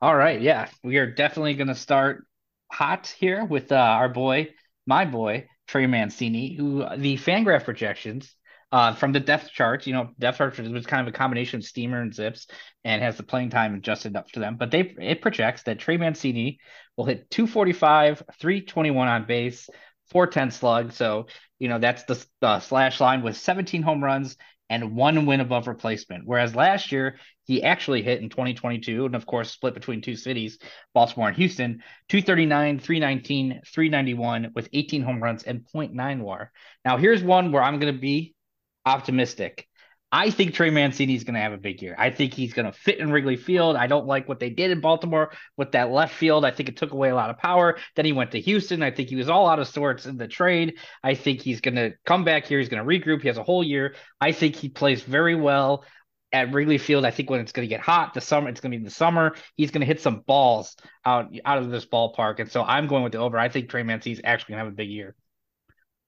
All right. Yeah. We are definitely going to start hot here with uh, our boy, my boy, Trey Mancini, who the Fangraph projections uh, from the depth charts, you know, depth charts was kind of a combination of steamer and zips and has the playing time adjusted up to them. But they it projects that Trey Mancini will hit 245, 321 on base, 410 slug. So, you know, that's the, the slash line with 17 home runs and one win above replacement. Whereas last year, he actually hit in 2022, and of course, split between two cities, Baltimore and Houston, 239, 319, 391 with 18 home runs and 0.9 war. Now, here's one where I'm going to be optimistic. I think Trey Mancini is going to have a big year. I think he's going to fit in Wrigley Field. I don't like what they did in Baltimore with that left field. I think it took away a lot of power. Then he went to Houston. I think he was all out of sorts in the trade. I think he's going to come back here. He's going to regroup. He has a whole year. I think he plays very well at Wrigley Field. I think when it's going to get hot, the summer, it's going to be in the summer. He's going to hit some balls out out of this ballpark, and so I'm going with the over. I think Trey Mancini is actually going to have a big year.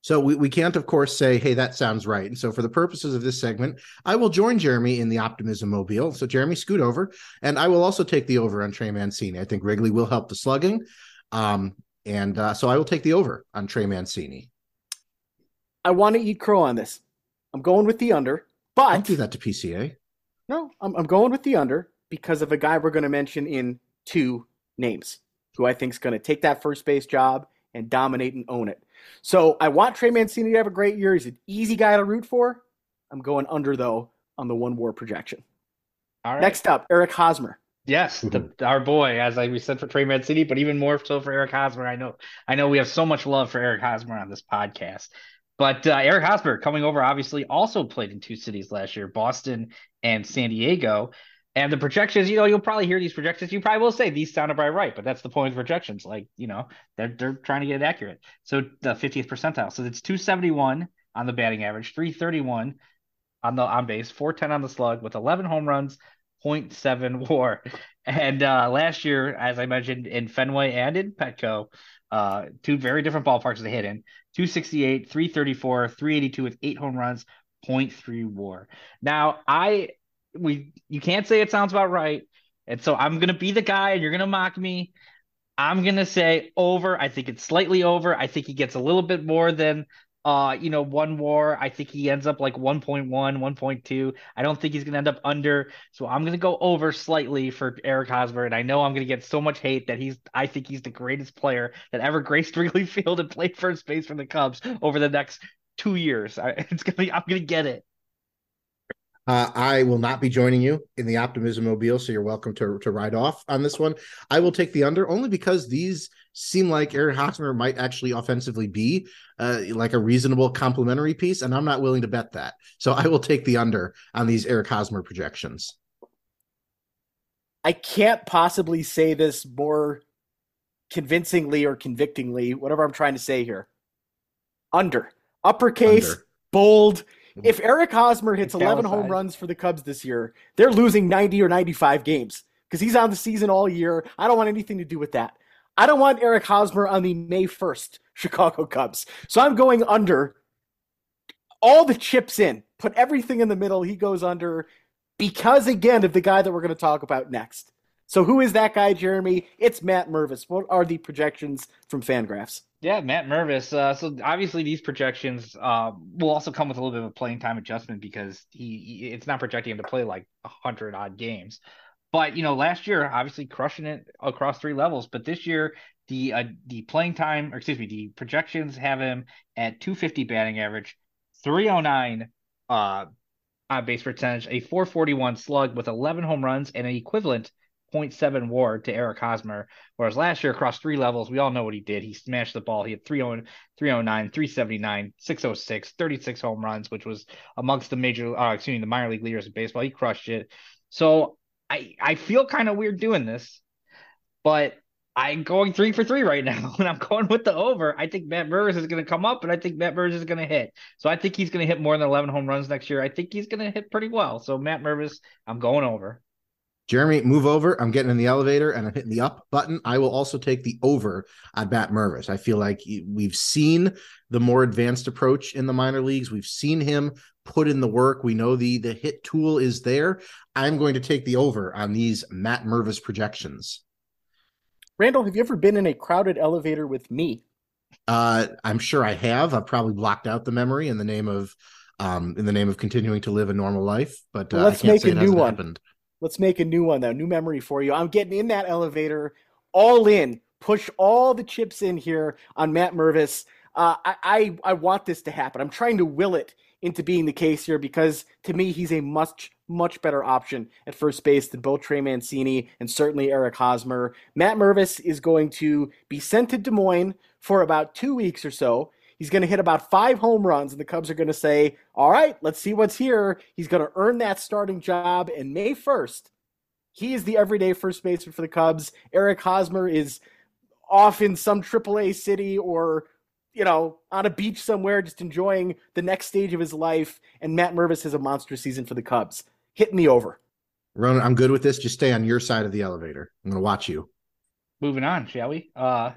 So we, we can't, of course, say, hey, that sounds right. And so for the purposes of this segment, I will join Jeremy in the optimism mobile. So Jeremy, scoot over. And I will also take the over on Trey Mancini. I think Wrigley will help the slugging. Um, and uh, so I will take the over on Trey Mancini. I want to eat crow on this. I'm going with the under, but Don't do that to PCA. No, I'm, I'm going with the under because of a guy we're going to mention in two names who I think is going to take that first base job and dominate and own it. So I want Trey Mancini to have a great year. He's an easy guy to root for. I'm going under though on the one war projection. All right. Next up, Eric Hosmer. Yes, the, our boy, as I we said for Trey Mancini, but even more so for Eric Hosmer. I know, I know, we have so much love for Eric Hosmer on this podcast. But uh, Eric Hosmer coming over, obviously, also played in two cities last year, Boston and San Diego. And the projections, you know, you'll probably hear these projections. You probably will say these sound about right, but that's the point of projections. Like, you know, they're they're trying to get it accurate. So the 50th percentile. So it's 271 on the batting average, 331 on the on base, 410 on the slug with 11 home runs, 0.7 WAR. And uh, last year, as I mentioned, in Fenway and in Petco, uh, two very different ballparks they hit in 268, 334, 382 with eight home runs, 0.3 WAR. Now, I we you can't say it sounds about right. And so I'm gonna be the guy, and you're gonna mock me. I'm gonna say over. I think it's slightly over. I think he gets a little bit more than uh, you know, one war. I think he ends up like 1.1, 1.2. I don't think he's gonna end up under. So I'm gonna go over slightly for Eric Hosmer. And I know I'm gonna get so much hate that he's I think he's the greatest player that ever graced Wrigley Field and played first base for the Cubs over the next two years. I, it's gonna be I'm gonna get it. Uh, I will not be joining you in the optimism mobile, so you're welcome to to ride off on this one. I will take the under only because these seem like Eric Hosmer might actually offensively be uh, like a reasonable complementary piece, and I'm not willing to bet that. So I will take the under on these Eric Hosmer projections. I can't possibly say this more convincingly or convictingly, whatever I'm trying to say here. Under. Uppercase, under. bold Mm-hmm. if Eric Hosmer hits 11 home runs for the Cubs this year, they're losing 90 or 95 games because he's on the season all year. I don't want anything to do with that. I don't want Eric Hosmer on the May 1st Chicago Cubs. So I'm going under all the chips in, put everything in the middle. He goes under because, again, of the guy that we're going to talk about next. So who is that guy, Jeremy? It's Matt Mervis. What are the projections from Fangraphs? Yeah, Matt Mervis. Uh, so obviously these projections uh, will also come with a little bit of a playing time adjustment because he, he it's not projecting him to play like hundred odd games. But you know, last year obviously crushing it across three levels. But this year the uh, the playing time, or excuse me, the projections have him at 250 batting average, 309 uh, on base percentage, a 441 slug with 11 home runs and an equivalent 0.7 WAR to Eric Hosmer. Whereas last year across three levels, we all know what he did. He smashed the ball. He had 309, 379, 606, 36 home runs, which was amongst the major, uh, excuse me, the minor league leaders in baseball. He crushed it. So I, I feel kind of weird doing this, but I'm going three for three right now, and I'm going with the over. I think Matt Mervis is going to come up, and I think Matt Mervis is going to hit. So I think he's going to hit more than 11 home runs next year. I think he's going to hit pretty well. So Matt Mervis, I'm going over. Jeremy, move over. I'm getting in the elevator and I'm hitting the up button. I will also take the over on Matt Mervis. I feel like we've seen the more advanced approach in the minor leagues. We've seen him put in the work. We know the the hit tool is there. I'm going to take the over on these Matt Mervis projections. Randall, have you ever been in a crowded elevator with me? Uh, I'm sure I have. I've probably blocked out the memory in the name of um, in the name of continuing to live a normal life. But uh, well, let's make a new one. Happened. Let's make a new one though. New memory for you. I'm getting in that elevator, all in. Push all the chips in here on Matt Mervis. Uh, I, I I want this to happen. I'm trying to will it into being the case here because to me he's a much much better option at first base than both Trey Mancini and certainly Eric Hosmer. Matt Mervis is going to be sent to Des Moines for about two weeks or so. He's going to hit about five home runs, and the Cubs are going to say, All right, let's see what's here. He's going to earn that starting job. And May 1st, he is the everyday first baseman for the Cubs. Eric Hosmer is off in some AAA city or you know, on a beach somewhere, just enjoying the next stage of his life. And Matt Mervis has a monster season for the Cubs. Hitting the over. Ronan, I'm good with this. Just stay on your side of the elevator. I'm going to watch you. Moving on, shall we? Uh,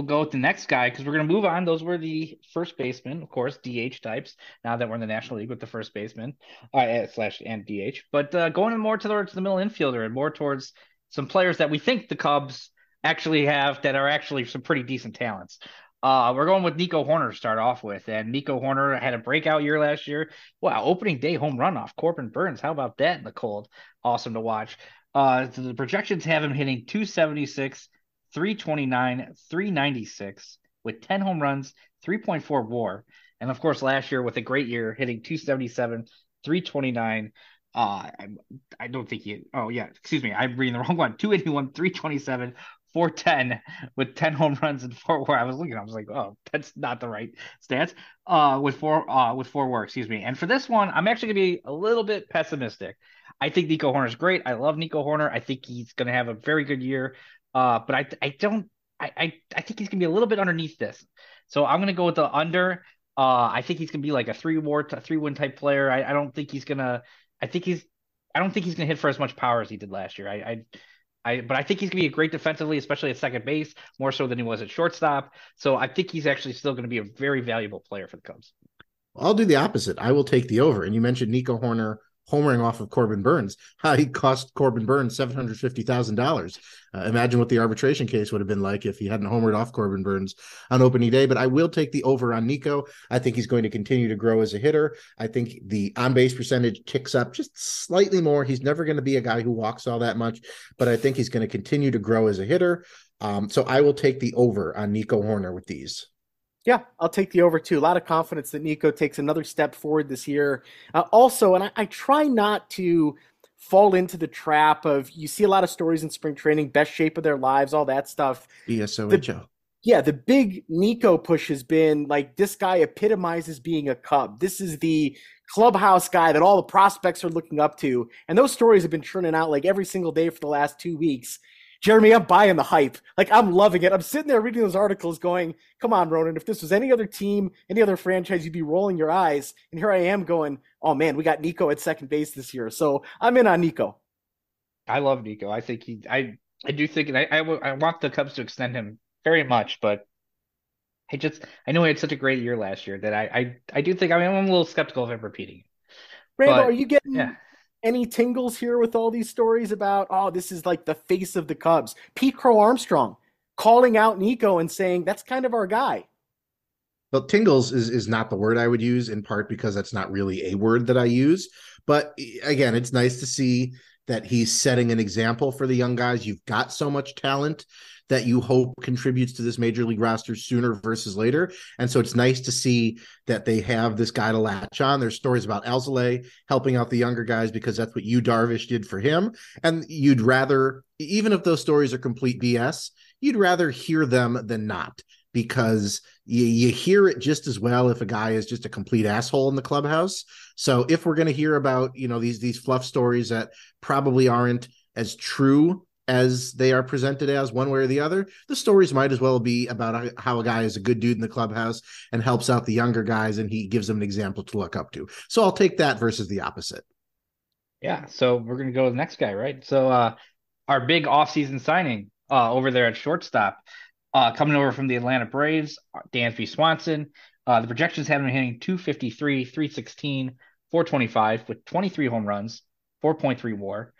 we'll go with the next guy because we're going to move on. Those were the first baseman, of course, DH types. Now that we're in the National League with the first baseman, uh, slash and DH, but uh, going more towards the middle infielder and more towards some players that we think the Cubs actually have that are actually some pretty decent talents. Uh, we're going with Nico Hoerner to start off with, and Nico Hoerner had a breakout year last year. Wow, opening day home run off Corbin Burnes. How about that in the cold? Awesome to watch. Uh, so the projections have him hitting 276, 329, 396 with 10 home runs, 3.4 WAR, and of course last year with a great year hitting 277, 329. Uh, I, I don't think he. Oh yeah, excuse me, I'm reading the wrong one. 281, 327, 410 with 10 home runs and four where I was looking, I was like, oh, that's not the right stance. Uh with four uh with four WAR, excuse me. And for this one, I'm actually gonna be a little bit pessimistic. I think Nico Hoerner is great. I love Nico Hoerner. I think he's gonna have a very good year. Uh, but I I don't I, I I think he's gonna be a little bit underneath this. So I'm gonna go with the under. Uh I think he's gonna be like a three WAR three win type player. I, I don't think he's gonna I think he's I don't think he's gonna hit for as much power as he did last year. I, I I but I think he's gonna be a great defensively, especially at second base, more so than he was at shortstop. So I think he's actually still going to be a very valuable player for the Cubs. I'll do the opposite. I will take the over. And you mentioned Nico Hoerner homering off of Corbin Burnes. How he cost Corbin Burnes seven hundred fifty thousand uh, dollars. Imagine what the arbitration case would have been like if he hadn't homered off Corbin Burnes on opening day. But I will take the over on Nico. I think he's going to continue to grow as a hitter. I think the on base percentage ticks up just slightly more. He's never going to be a guy who walks all that much, but I think he's going to continue to grow as a hitter. Um, so I will take the over on Nico Hoerner with these. Yeah, I'll take the over too. A lot of confidence that Nico takes another step forward this year. Uh, also, and I, I, try not to fall into the trap of you see a lot of stories in spring training, best shape of their lives, all that stuff. BSOHO. Yeah, the big Nico push has been like this guy epitomizes being a Cub. This is the clubhouse guy that all the prospects are looking up to. And those stories have been churning out like every single day for the last two weeks. Jeremy, I'm buying the hype. Like I'm loving it. I'm sitting there reading those articles going, come on, Ronan, if this was any other team, any other franchise, you'd be rolling your eyes. And here I am going, oh man, we got Nico at second base this year. So I'm in on Nico. I love Nico. I think he, I, I do think, and I, I, I want the Cubs to extend him very much, but I just, I know he had such a great year last year that I, I, I do think, I mean, I'm a little skeptical of him repeating. It. Randall, are you getting, yeah any tingles here with all these stories about, oh, this is like the face of the Cubs? Pete Crow Armstrong calling out Nico and saying, that's kind of our guy. Well, tingles is, is not the word I would use in part because that's not really a word that I use. But again, it's nice to see that he's setting an example for the young guys. You've got so much talent that you hope contributes to this major league roster sooner versus later. And so it's nice to see that they have this guy to latch on. There's stories about Alzolay helping out the younger guys because that's what you Darvish did for him. And you'd rather, even if those stories are complete BS, you'd rather hear them than not because you, you hear it just as well if a guy is just a complete asshole in the clubhouse. So if we're going to hear about, you know, these these fluff stories that probably aren't as true as they are presented as one way or the other the stories might as well be about how a guy is a good dude in the clubhouse and helps out the younger guys and he gives them an example to look up to. So i'll take that versus the opposite. Yeah so we're going to go to the next guy right? So uh our big offseason signing uh over there at shortstop uh coming over from the atlanta braves dansby swanson. Uh the projections have him hitting 253 316 425 with 23 home runs 4.3 war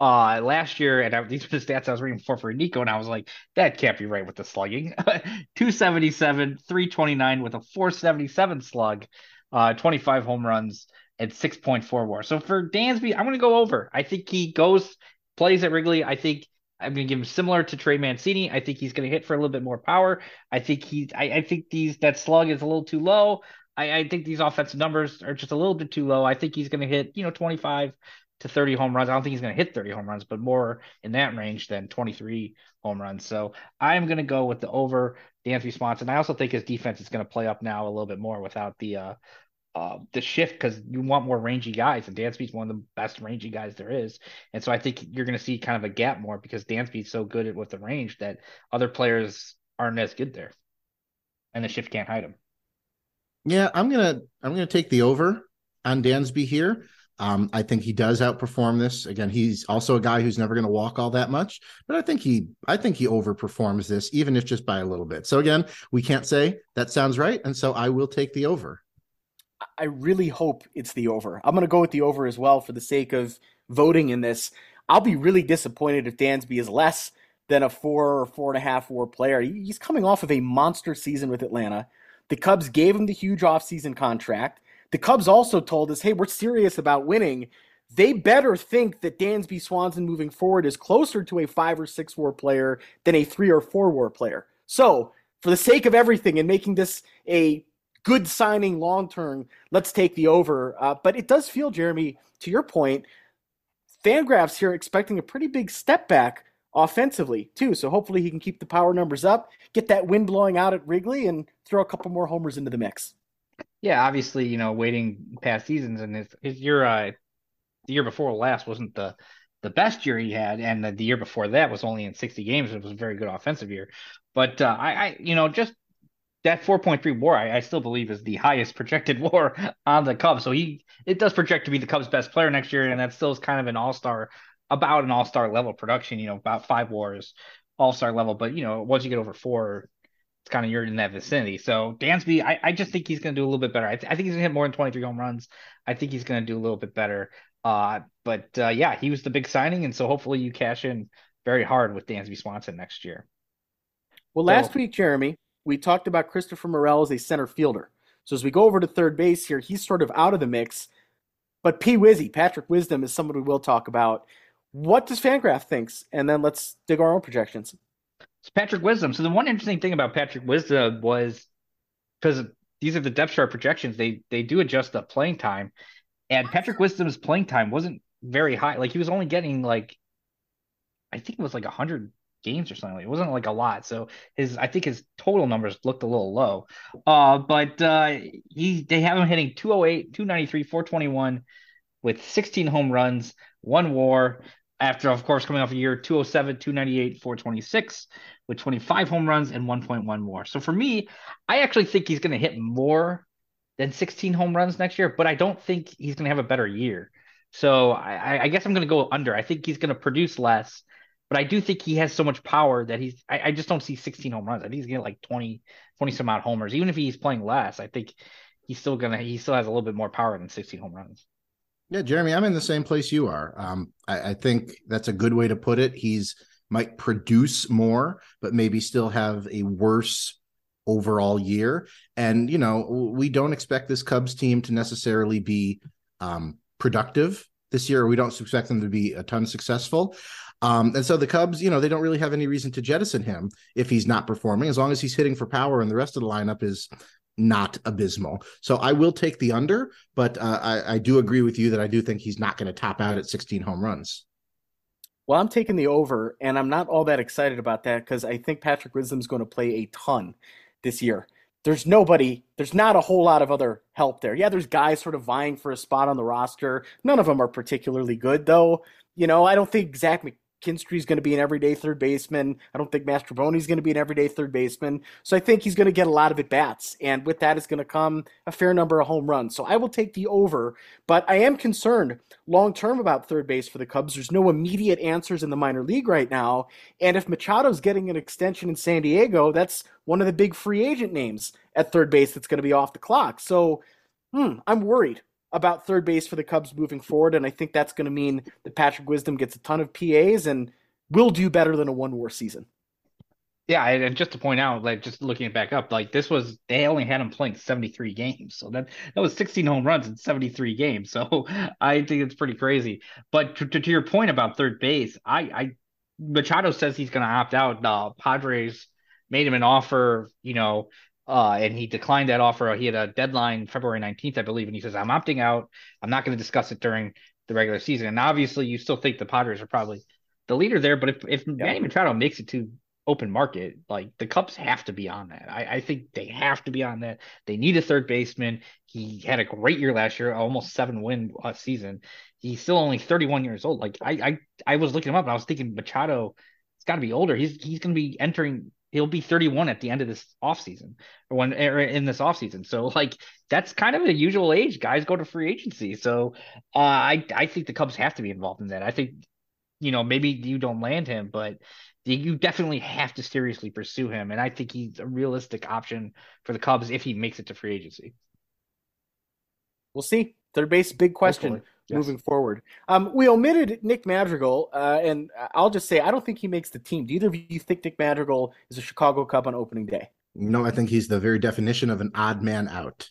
uh last year, and I, these were the stats I was reading before for Nico, and I was like, that can't be right with the slugging. 277, 329 with a 477 slug, uh, 25 home runs, and 6.4 war. So for Dansby, I'm going to go over. I think he goes, plays at Wrigley. I think I'm going to give him similar to Trey Mancini. I think he's going to hit for a little bit more power. I think he, I, I think these that slug is a little too low. I, I think these offensive numbers are just a little bit too low. I think he's going to hit, you know, 25 to 30 home runs. I don't think he's going to hit 30 home runs, but more in that range than 23 home runs. So I'm going to go with the over Dansby Swanson. I also think his defense is going to play up now a little bit more without the uh, uh, the shift because you want more rangy guys, and Dansby's one of the best rangy guys there is. And so I think you're going to see kind of a gap more because Dansby's so good at with the range that other players aren't as good there, and the shift can't hide him. Yeah, I'm gonna I'm gonna take the over on Dansby here. Um, I think he does outperform this. Again, he's also a guy who's never going to walk all that much, but I think he I think he overperforms this, even if just by a little bit. So again, we can't say that sounds right, and so I will take the over. I really hope it's the over. I'm going to go with the over as well for the sake of voting in this. I'll be really disappointed if Dansby is less than a four or four and a half war player. He's coming off of a monster season with Atlanta. The Cubs gave him the huge offseason contract. The Cubs also told us, hey, we're serious about winning. They better think that Dansby Swanson moving forward is closer to a five or six war player than a three or four war player. So, for the sake of everything and making this a good signing long term, let's take the over. Uh, but it does feel, Jeremy, to your point, Fangraphs here expecting a pretty big step back offensively too. So hopefully he can keep the power numbers up, get that wind blowing out at Wrigley, and throw a couple more homers into the mix. Yeah, obviously, you know, waiting past seasons and his his year, uh, the year before last wasn't the the best year he had, and the, the year before that was only in 60 games. It was a very good offensive year. But uh, I, I, you know, just that 4.3 WAR, I, I, still believe is the highest projected WAR on the Cubs. So he it does project to be the Cubs' best player next year, and that still is kind of an all star, about an all star level production. You know, about five WARs, all star level. But you know, once you get over four, it's kind of you're in that vicinity. So Dansby, I, I just think he's going to do a little bit better. I, th- I think he's going to hit more than 23 home runs. I think he's going to do a little bit better. Uh, but uh, yeah, he was the big signing, and so hopefully you cash in very hard with Dansby Swanson next year. Well, last so, week, Jeremy, we talked about Christopher Morel as a center fielder. So as we go over to third base here, he's sort of out of the mix. But P. Wizzy, Patrick Wisdom, is someone we will talk about. What does Fangraph thinks? And then let's dig our own projections. It's Patrick Wisdom. So the one interesting thing about Patrick Wisdom was because these are the depth chart projections, they they do adjust the playing time. And Patrick Wisdom's playing time wasn't very high. Like he was only getting like I think it was like 100 games or something. It wasn't like a lot. So his I think his total numbers looked a little low. Uh, but uh, he they have him hitting 208, 293, 421 with 16 home runs, one WAR. After of course coming off a year 207, 298, 426 with 25 home runs and 1.1 more. So for me, I actually think he's going to hit more than 16 home runs next year, but I don't think he's going to have a better year. So I, I guess I'm going to go under. I think he's going to produce less but I do think he has so much power that he's I, I just don't see 16 home runs. I think he's getting like 20, 20 some odd homers. Even if he's playing less, I think he's still gonna he still has a little bit more power than 16 home runs. Yeah, Jeremy, I'm in the same place you are. Um, I, I think that's a good way to put it. He's might produce more, but maybe still have a worse overall year. And you know, we don't expect this Cubs team to necessarily be um, productive this year. We don't expect them to be a ton successful. Um, and so the Cubs, you know, they don't really have any reason to jettison him if he's not performing, as long as he's hitting for power and the rest of the lineup is not abysmal. So I will take the under, but uh, I, I do agree with you that I do think he's not going to top out at 16 home runs. Well, I'm taking the over, and I'm not all that excited about that because I think Patrick Wisdom's going to play a ton this year. There's nobody, there's not a whole lot of other help there. Yeah, there's guys sort of vying for a spot on the roster. None of them are particularly good, though. You know, I don't think Zach McKinstry's going to be an everyday third baseman. I don't think Mastrobuoni's going to be an everyday third baseman. So I think he's going to get a lot of at bats, and with that is going to come a fair number of home runs. So I will take the over, but I am concerned long term about third base for the Cubs. There's no immediate answers in the minor league right now, and if Machado's getting an extension in San Diego, that's one of the big free agent names at third base that's going to be off the clock. So hmm, I'm worried about third base for the Cubs moving forward, and I think that's going to mean that Patrick Wisdom gets a ton of PAs and will do better than a one WAR season. Yeah, and just to point out, like just looking it back up, like this was they only had him playing 73 games. So that that was 16 home runs in 73 games. So I think it's pretty crazy. But to, to, to your point about third base, I I Machado says he's going to opt out. The Padres made him an offer, you know, uh, and he declined that offer. He had a deadline February 19th, I believe, and he says, I'm opting out. I'm not going to discuss it during the regular season. And obviously, you still think the Padres are probably the leader there. But if, if yeah. Manny Machado makes it to open market, like the Cubs have to be on that. I, I, think they have to be on that. They need a third baseman. He had a great year last year, almost seven win uh, season. He's still only 31 years old. Like I, I, I was looking him up and I was thinking Machado, it's got to be older. He's he's going to be entering. He'll be 31 at the end of this offseason or when or in this offseason. So like that's kind of the usual age. Guys go to free agency. So uh, I I think the Cubs have to be involved in that. I think you know maybe you don't land him, but you definitely have to seriously pursue him. And I think he's a realistic option for the Cubs if he makes it to free agency. We'll see. Third base, big question yes. moving forward. Um, we omitted Nick Madrigal, uh, and I'll just say I don't think he makes the team. Do either of you think Nick Madrigal is a Chicago Cub on opening day? No, I think he's the very definition of an odd man out.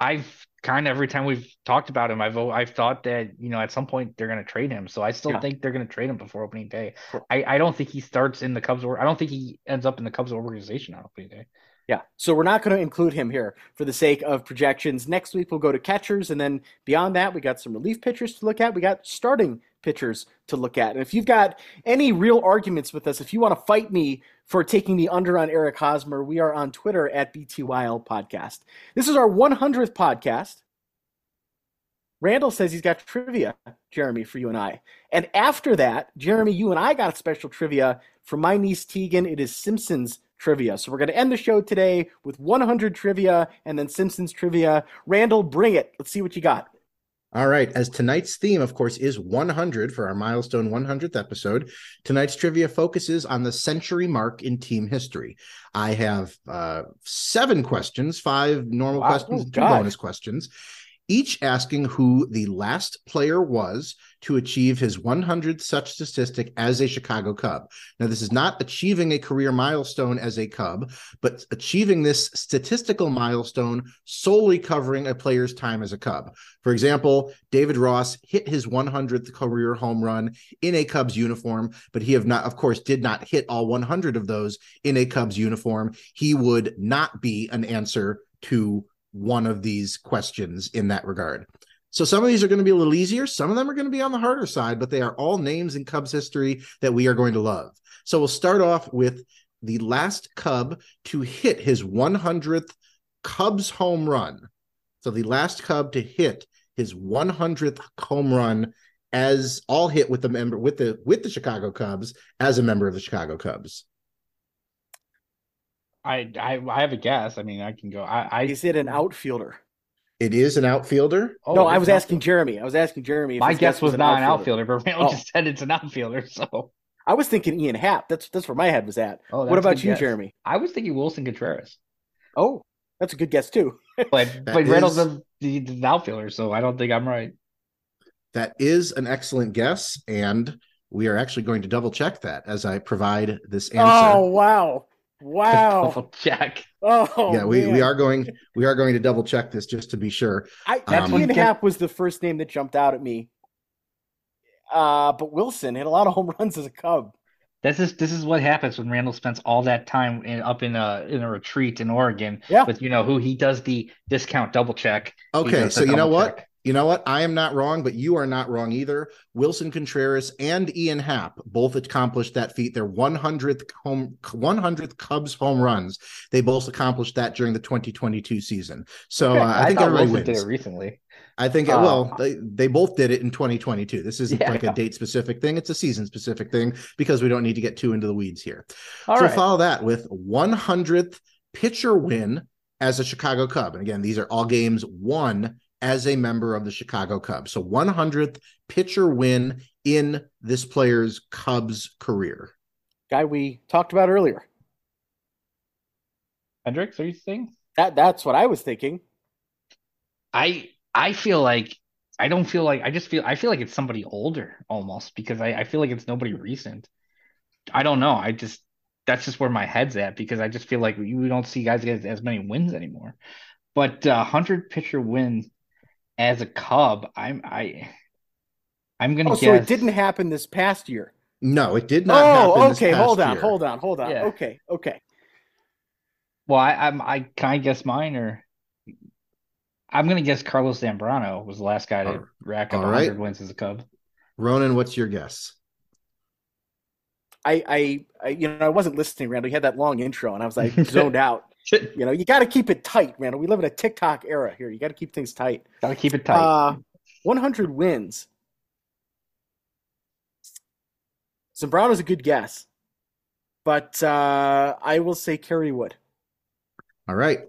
I've kind of every time we've talked about him, I've I've thought that you know at some point they're going to trade him. So I still yeah. think they're going to trade him before opening day. I, I don't think he starts in the Cubs. Or I don't think he ends up in the Cubs organization on opening day. Yeah, so we're not going to include him here for the sake of projections. Next week we'll go to catchers, and then beyond that we got some relief pitchers to look at. We got starting pitchers to look at. And if you've got any real arguments with us, if you want to fight me for taking the under on Eric Hosmer, we are on Twitter at BTYL Podcast. This is our 100th podcast. Randall says he's got trivia, Jeremy, for you and I. And after that, Jeremy, you and I got a special trivia for my niece Tegan. It is Simpsons trivia. So we're going to end the show today with 100 trivia and then Simpsons trivia. Randall, bring it. Let's see what you got. All right. As tonight's theme, of course, is 100 for our milestone 100th episode, tonight's trivia focuses on the century mark in team history. I have uh, seven questions, five normal wow. questions, oh, two bonus questions each asking who the last player was to achieve his 100th such statistic as a Chicago Cub. Now, this is not achieving a career milestone as a Cub, but achieving this statistical milestone solely covering a player's time as a Cub. For example, David Ross hit his 100th career home run in a Cubs uniform, but he have not, of course, did not hit all 100 of those in a Cubs uniform. He would not be an answer to one of these questions in that regard. So some of these are going to be a little easier. Some of them are going to be on the harder side, but they are all names in Cubs history that we are going to love. So we'll start off with the last Cub to hit his 100th Cubs home run. So the last Cub to hit his 100th home run as all hit with the member with the with the Chicago Cubs as a member of the Chicago Cubs. I, I I have a guess. I mean, I can go. I, I is it an outfielder? It is an outfielder. Oh, no, I was asking Jeremy. I was asking Jeremy. My guess, guess was, was not an outfielder, outfielder but Randall oh. just said it's an outfielder. So I was thinking Ian Happ. That's that's where my head was at. Oh, what about you, guess. Jeremy? I was thinking Wilson Contreras. Oh, that's a good guess too. but but Reynolds is the, the outfielder, so I don't think I'm right. That is an excellent guess, and we are actually going to double check that as I provide this answer. Oh wow! Wow. Double check. Oh yeah, we, we are going we are going to double check this just to be sure. I um, Ian Happ was the first name that jumped out at me. Uh, but Wilson hit a lot of home runs as a Cub. This is this is what happens when Randall spends all that time in, up in a in a retreat in Oregon yeah. with you know who he does the discount double check. Okay, so you know what? You know what? I am not wrong, but you are not wrong either. Wilson Contreras and Ian Happ both accomplished that feat. Their 100th home 100th Cubs home runs. They both accomplished that during the 2022 season. So uh, I, I, think everybody wins. did it recently. I think uh, well, they, they both did it in 2022. This isn't yeah. like a date specific thing; it's a season specific thing because we don't need to get too into the weeds here. All so right. follow that with 100th pitcher win as a Chicago Cub, and again, these are all games won as a member of the Chicago Cubs. So 100th pitcher win in this player's Cubs career. Guy we talked about earlier. Hendricks, are you saying? That that's what I was thinking. I I feel like I don't feel like I just feel I feel like it's somebody older almost because I, I feel like it's nobody recent. I don't know. I just that's just where my head's at because I just feel like we, we don't see guys get as many wins anymore. But uh, hundred pitcher win as a Cub, I'm I I'm gonna Oh, guess. so it didn't happen this past year. No, it did not happen. Oh, this okay. past Hold on, year. hold on, hold on. Yeah. Okay, okay. Well, I, I'm I can I guess mine or I'm gonna guess Carlos Zambrano was the last guy to All- rack up all 100 right. wins as a Cub. Ronan, what's your guess? I, I, I, you know, I wasn't listening, Randall. You had that long intro, and I was like zoned out. You know, you got to keep it tight, Randall. We live in a TikTok era here. You got to keep things tight. Gotta keep it tight. Uh, 100 wins. Zambrano's a good guess, but uh, I will say Kerry Wood. All right.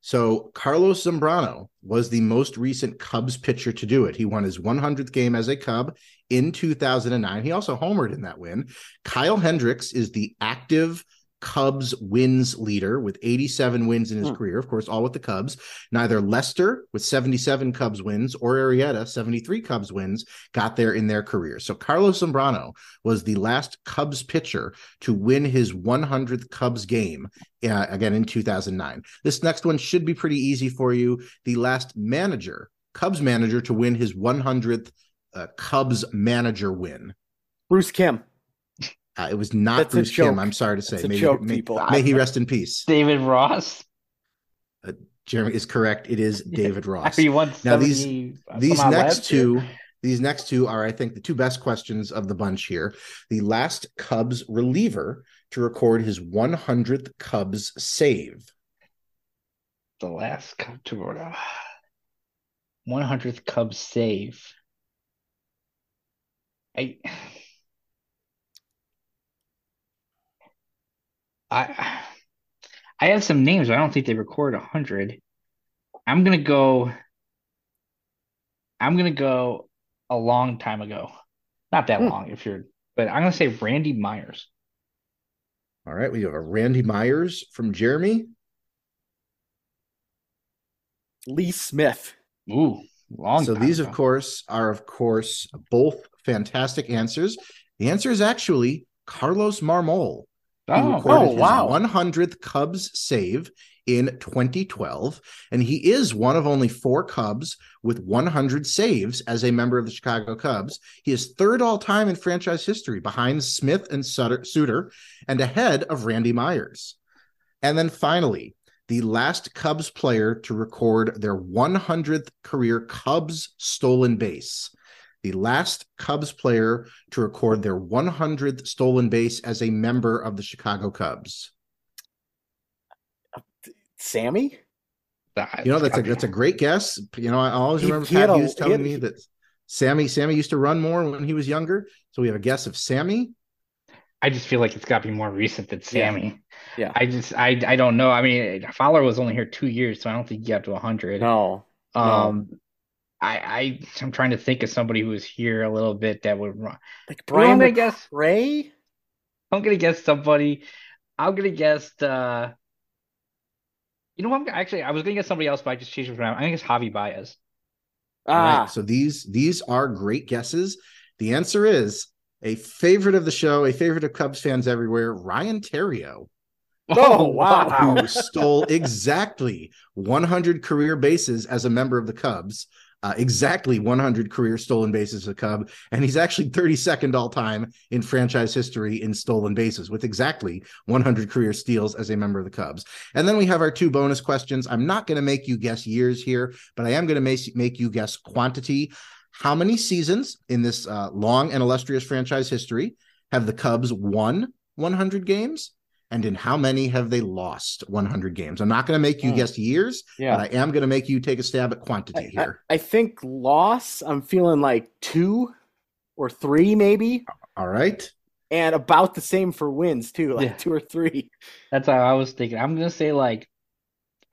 So Carlos Zambrano was the most recent Cubs pitcher to do it. He won his 100th game as a Cub in 2009. He also homered in that win. Kyle Hendricks is the active Cubs wins leader with 87 wins in his Hmm. career, of course, all with the Cubs. Neither Lester with 77 Cubs wins or Arrieta, 73 Cubs wins got there in their career. So Carlos Zambrano was the last Cubs pitcher to win his 100th Cubs game uh, again in 2009. This next one should be pretty easy for you. The last manager, Cubs manager, to win his 100th uh, Cubs manager win. Bruce Kimm. Uh, it was not That's Bruce Kimm. I'm sorry to say. May, joke, may, people. may he rest in peace. David Ross. Jeremy is correct. It is David Ross. Now, these- 70 These somehow next last year. two, these next two are, I think, the two best questions of the bunch here. The last Cubs reliever to record his 100th Cubs save. The last Cub to order. 100th Cubs save. I. I I have some names, but I don't think they record 100. I'm gonna go. I'm gonna go a long time ago. Not that Hmm. long, if you're, but I'm gonna say Randy Myers. All right, we have a Randy Myers from Jeremy. Lee Smith. Ooh, long so time these, ago. of course, are of course both fantastic answers. The answer is actually Carlos Marmol. He Oh, recorded oh, his wow. 100th Cubs save in 2012, and he is one of only four Cubs with 100 saves as a member of the Chicago Cubs. He is third all time in franchise history, behind Smith and Sutter, Suter, and ahead of Randy Myers. And then finally, the last Cubs player to record their 100th career Cubs stolen base. The last Cubs player to record their 100th stolen base as a member of the Chicago Cubs. Sammy? You know, that's a that's a great guess. You know, I always remember he had Pat a- Hughes telling me that Sammy Sammy used to run more when he was younger. So we have a guess of Sammy. I just feel like it's got to be more recent than Sammy. Yeah. I just I I don't know. I mean, Fowler was only here two years, so I don't think he got to 100. No. Um, I I I'm trying to think of somebody who was here a little bit that would run. Like You know, I'm gonna guess. Ray? I'm gonna guess somebody. I'm gonna guess. Uh, you know, what? I'm actually I was gonna guess somebody else, but I just changed it around. I think gonna Javi Baez. All right, Ah, so these these are great guesses. The answer is a favorite of the show, a favorite of Cubs fans everywhere, Ryan Theriot. Oh, wow. who stole exactly 100 career bases as a member of the Cubs. Uh, exactly 100 career stolen bases as a Cub, and he's actually 32nd all time in franchise history in stolen bases with exactly 100 career steals as a member of the Cubs. And then we have our two bonus questions. I'm not going to make you guess years here, but I am going to make make you guess quantity. How many seasons in this uh, long and illustrious franchise history have the Cubs won 100 games? And in how many have they lost 100 games? I'm not going to make you Hmm. guess years, yeah. but I am going to make you take a stab at quantity I, I, here. I think loss, I'm feeling like two or three, maybe, All right. and about the same for wins, too, like Yeah. two or three. That's how I was thinking. I'm gonna say like,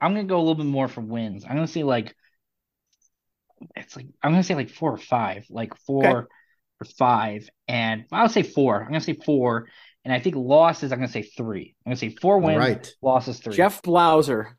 I'm gonna go a little bit more for wins. I'm gonna say like, it's like I'm gonna say like four or five, like four Okay. or five, and I'll say four. I'm gonna say four, and I think losses. I'm gonna say three. I'm gonna say four wins, right. losses three. Jeff Blauser.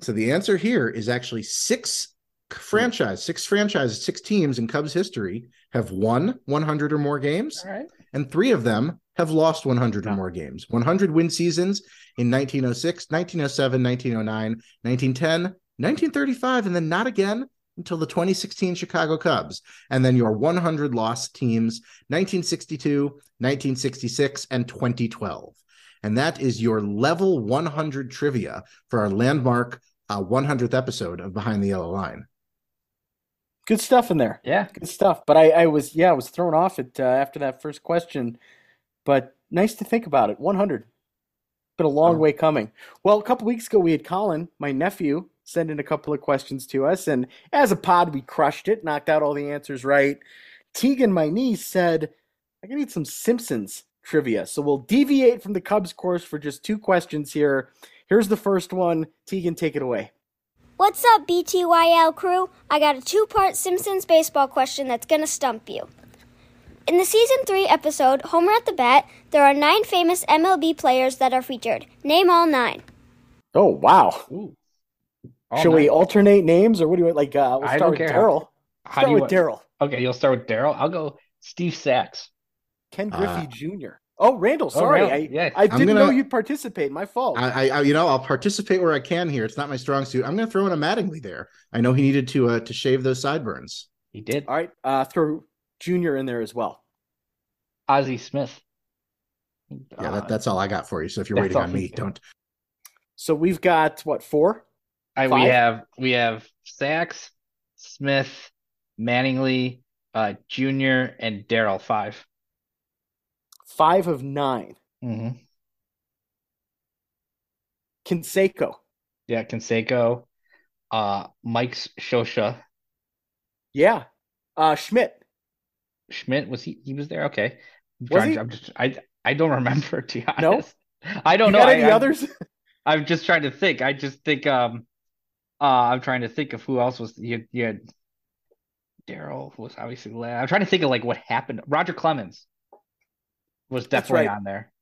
So the answer here is actually six hmm. franchise, six franchises, six teams in Cubs history have won 100 or more games, All right. and three of them have lost 100 or more games. 100 win seasons in 1906, 1907, 1909, 1910, 1935, and then not again until the 2016 Chicago Cubs. And then your 100 loss teams 1962, 1966, and 2012. And that is your level 100 trivia for our landmark uh, 100th episode of Behind the Yellow Line. Good stuff in there. Yeah. Good stuff. But I, I was, yeah, I was thrown off it uh, after that first question. But nice to think about it. 100. Been a long Oh. way coming. Well, a couple weeks ago, we had Colin, my nephew, send in a couple of questions to us. And as a pod, we crushed it, knocked out all the answers right. Tegan, my niece, said, I need some Simpsons trivia. So we'll deviate from the Cubs course for just two questions here. Here's the first one. Tegan, take it away. What's up, BTYL crew? I got a two part Simpsons baseball question that's gonna stump you. In the season 3 episode, Homer at the Bat, there are nine famous MLB players that are featured. Name all nine. Oh, wow. Ooh. All Shall we alternate names or what do you want? like? Uh, we'll start with. Darryl. How Start do you with Darryl. Okay, you'll start with Darryl. I'll go Steve Sax. Ken Uh, Griffey Jr. Oh, Randall. Sorry, Randall, I, yeah. I I'm didn't know gonna- you'd participate. My fault. I, I, you know, I'll participate where I can here. It's not my strong suit. I'm going to throw in a Mattingly there. I know he needed to uh, to shave those sideburns. He did. All right, uh, throw Junior in there as well. Ozzie Smith. Yeah, Uh, that, that's all I got for you. So if you're waiting on me, did. don't. So we've got what four? I, we have we have Sax, Smith, Mattingly, uh, Junior, and Darryl five. Five of 9 Mm-hmm. Yeah, Canseco, uh, Mike's Scioscia, Yeah. Uh, Schmidt. Schmidt was he? He was there. Okay, I'm Was he? to- I'm just I I don't remember to be No? honest. I don't you know. got I, any I'm- others? I'm just trying to think. I just think um uh I'm trying to think of who else was you had, you had Darryl was obviously last. I'm trying to think of like what happened. Roger Clemens was definitely right. on there.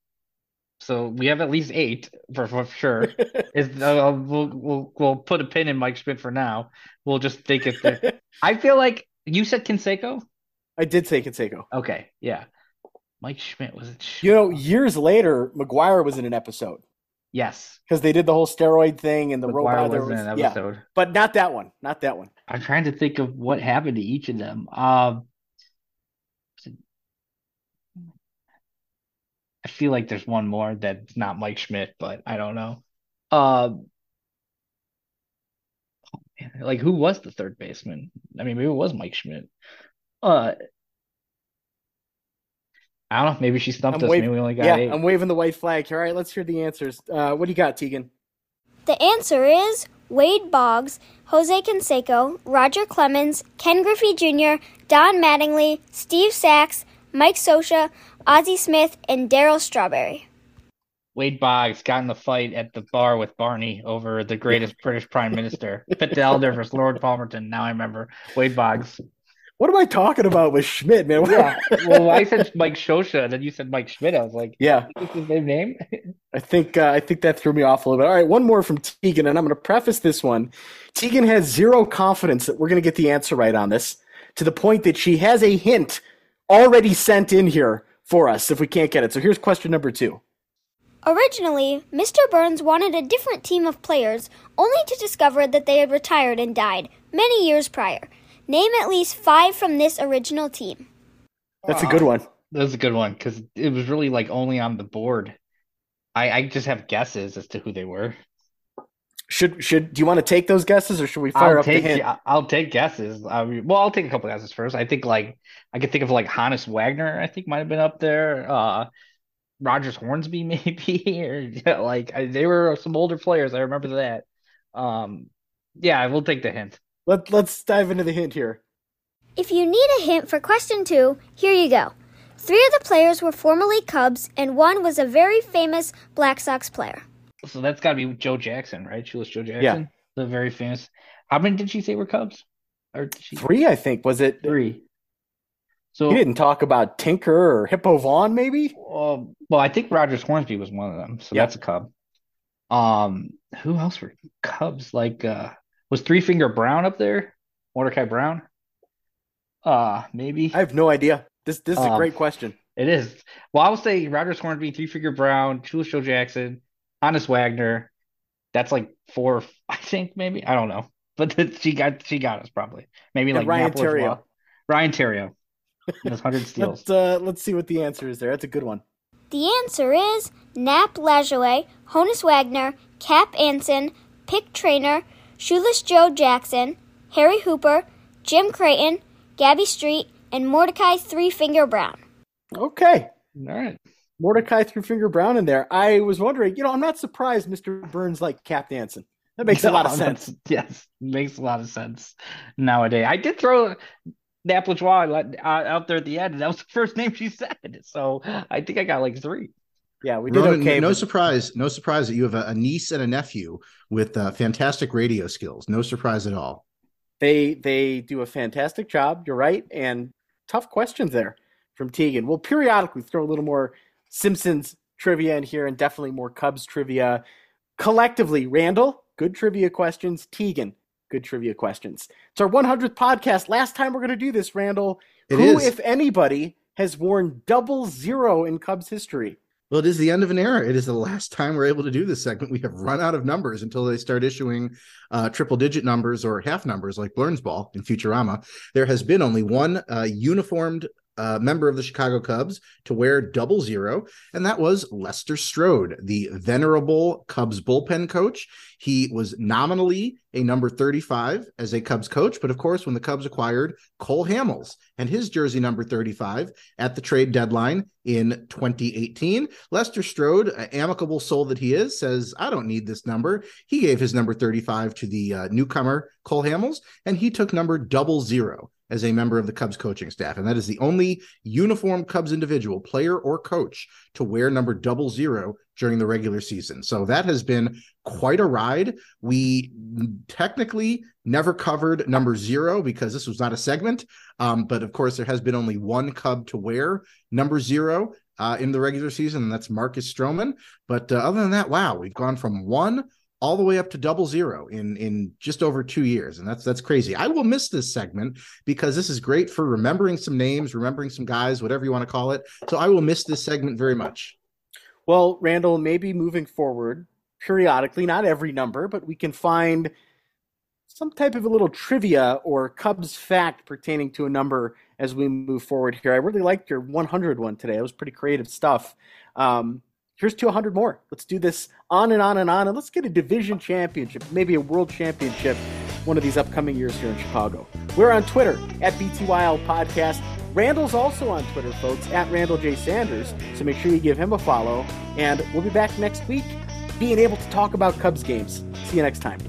So we have at least eight for, for sure. Is uh, we'll we'll we'll put a pin in Mike Schmidt for now. We'll just think if the, I feel like you said Canseco. I did say Canseco. Okay, yeah. Mike Schmidt was it? You know, years later, McGwire was in an episode yes. because they did the whole steroid thing and the McGwire robot. There was was, an yeah, episode. but not that one. Not that one. I'm trying to think of what happened to each of them. Um, I feel like there's one more that's not Mike Schmidt, but I don't know. Um, oh, like who was the third baseman? I mean, maybe it was Mike Schmidt. Uh, I don't know. Maybe she stumped I'm us. waving- Maybe we only got Yeah, eight. I'm waving the white flag. All right, let's hear the answers. Uh, what do you got, Tegan? The answer is Wade Boggs, Jose Canseco, Roger Clemens, Ken Griffey Jr., Don Mattingly, Steve Sax, Mike Scioscia, Ozzie Smith, and Darryl Strawberry. Wade Boggs got in the fight at the bar with Barney over the greatest British Prime Minister. Pitt the Elder versus Lord Palmerston. Now I remember. Wade Boggs. What am I talking about with Schmidt, man? Yeah. Well, I said Mike Scioscia, and then you said Mike Schmidt. I was like, yeah. is his name name? I think uh, I think that threw me off a little bit. All right, one more from Tegan, and I'm going to preface this one. Tegan has zero confidence that we're going to get the answer right on this, to the point that she has a hint already sent in here for us if we can't get it. So here's question number two. Originally, Mr. Burns wanted a different team of players, only to discover that they had retired and died many years prior. Name at least five from this original team. That's a good one. That was a good one because it was really like only on the board. I, I just have guesses as to who they were. Should should do you want to take those guesses or should we fire I'll up take the hint? I- I'll take guesses. I mean, well, I'll take a couple guesses first. I think like I could think of like Honus Wagner. I think might have been up there. Uh, Rogers Hornsby maybe, or yeah, like I, they were some older players. I remember that. Um, yeah, we'll take the hint. Let let's dive into the hint here. If you need a hint for question two, here you go. Three of the players were formerly Cubs, and one was a very famous Black Sox player. So that's got to be Joe Jackson, right? She was Joe Jackson, yeah. the very famous. How many did she say were Cubs? Or did she Three, I think, was it? three? So He didn't talk about Tinker or Hippo Vaughn, maybe. Um, well, I think Rogers Hornsby was one of them, so Yeah. that's a Cub. Um, who else were Cubs? Like, uh, was Three Finger Brown up there? Mordecai Brown? Uh, maybe. I have no idea. This this is a Um, great question. It is. Well, I would say Rogers Hornsby, Three Finger Brown, Shoeless Joe Jackson, Honus Wagner. That's like four, I think maybe. I don't know, but she got she got us probably. Maybe And like Ryan Napoli Theriot. well. Ryan Theriot. Those hundred steals. Let's uh, let's see what the answer is there. That's a good one. The answer is Nap Lajoie, Honus Wagner, Cap Anson, Pie Traynor, Shoeless Joe Jackson, Harry Hooper, Jim Creighton, Gabby Street, and Mordecai Three Finger Brown. Okay. All right. Mordecai Three finger Brown in there. I was wondering, you know, I'm not surprised Mr. Burns like Cap Danson. That makes a lot of sense. Yes, makes a lot of sense nowadays. I did throw Nap Lajoie uh, out there at the end, and that was the first name she said. So I think I got like three. Yeah, we did Ronan, okay. no but- surprise, no surprise that you have a, a niece and a nephew with uh, fantastic radio skills. No surprise at all. They they do a fantastic job. You're right, and tough questions there from Tegan. We'll periodically throw a little more Simpsons trivia in here, and definitely more Cubs trivia. Collectively, Randall, good trivia questions. Tegan, good trivia questions. It's our 100th podcast. Last time we're going to do this, Randall. It Who, is. if anybody, has worn double zero in Cubs history? Well, it is the end of an era. It is the last time we're able to do this segment. We have run out of numbers until they start issuing uh, triple digit numbers or half numbers like Blernsball in Futurama. There has been only one uh, uniformed uh, member of the Chicago Cubs to wear double zero, and that was Lester Strode, the venerable Cubs bullpen coach. He was nominally a number 35 as a Cubs coach, but of course, when the Cubs acquired Cole Hamels and his jersey number 35 at the trade deadline in 2018, Lester Strode, amicable soul that he is, says, I don't need this number. He gave his number 35 to the uh, newcomer, Cole Hamels, and he took number double zero as a member of the Cubs coaching staff. And that is the only uniform Cubs individual, player or coach, to wear number double zero during the regular season. So that has been quite a ride. We technically never covered number zero because this was not a segment. Um, but of course, there has been only one Cub to wear number zero uh, in the regular season, and that's Marcus Stroman. But uh, other than that, wow, we've gone from one all the way up to double zero in in just over two years, and that's that's crazy. I will miss this segment because this is great for remembering some names, remembering some guys, whatever you want to call it. So I will miss this segment very much. Well, Randall, maybe moving forward, periodically, not every number, but we can find some type of a little trivia or Cubs fact pertaining to a number as we move forward here. I really liked your 100 one today. It was pretty creative stuff. Um, here's to 100 more. Let's do this on and on and on, and let's get a division championship, maybe a world championship one of these upcoming years here in Chicago. We're on Twitter at BTYL Podcast. Randall's also on Twitter, folks, at Randall J. Sanders. So make sure you give him a follow. And we'll be back next week being able to talk about Cubs games. See you next time.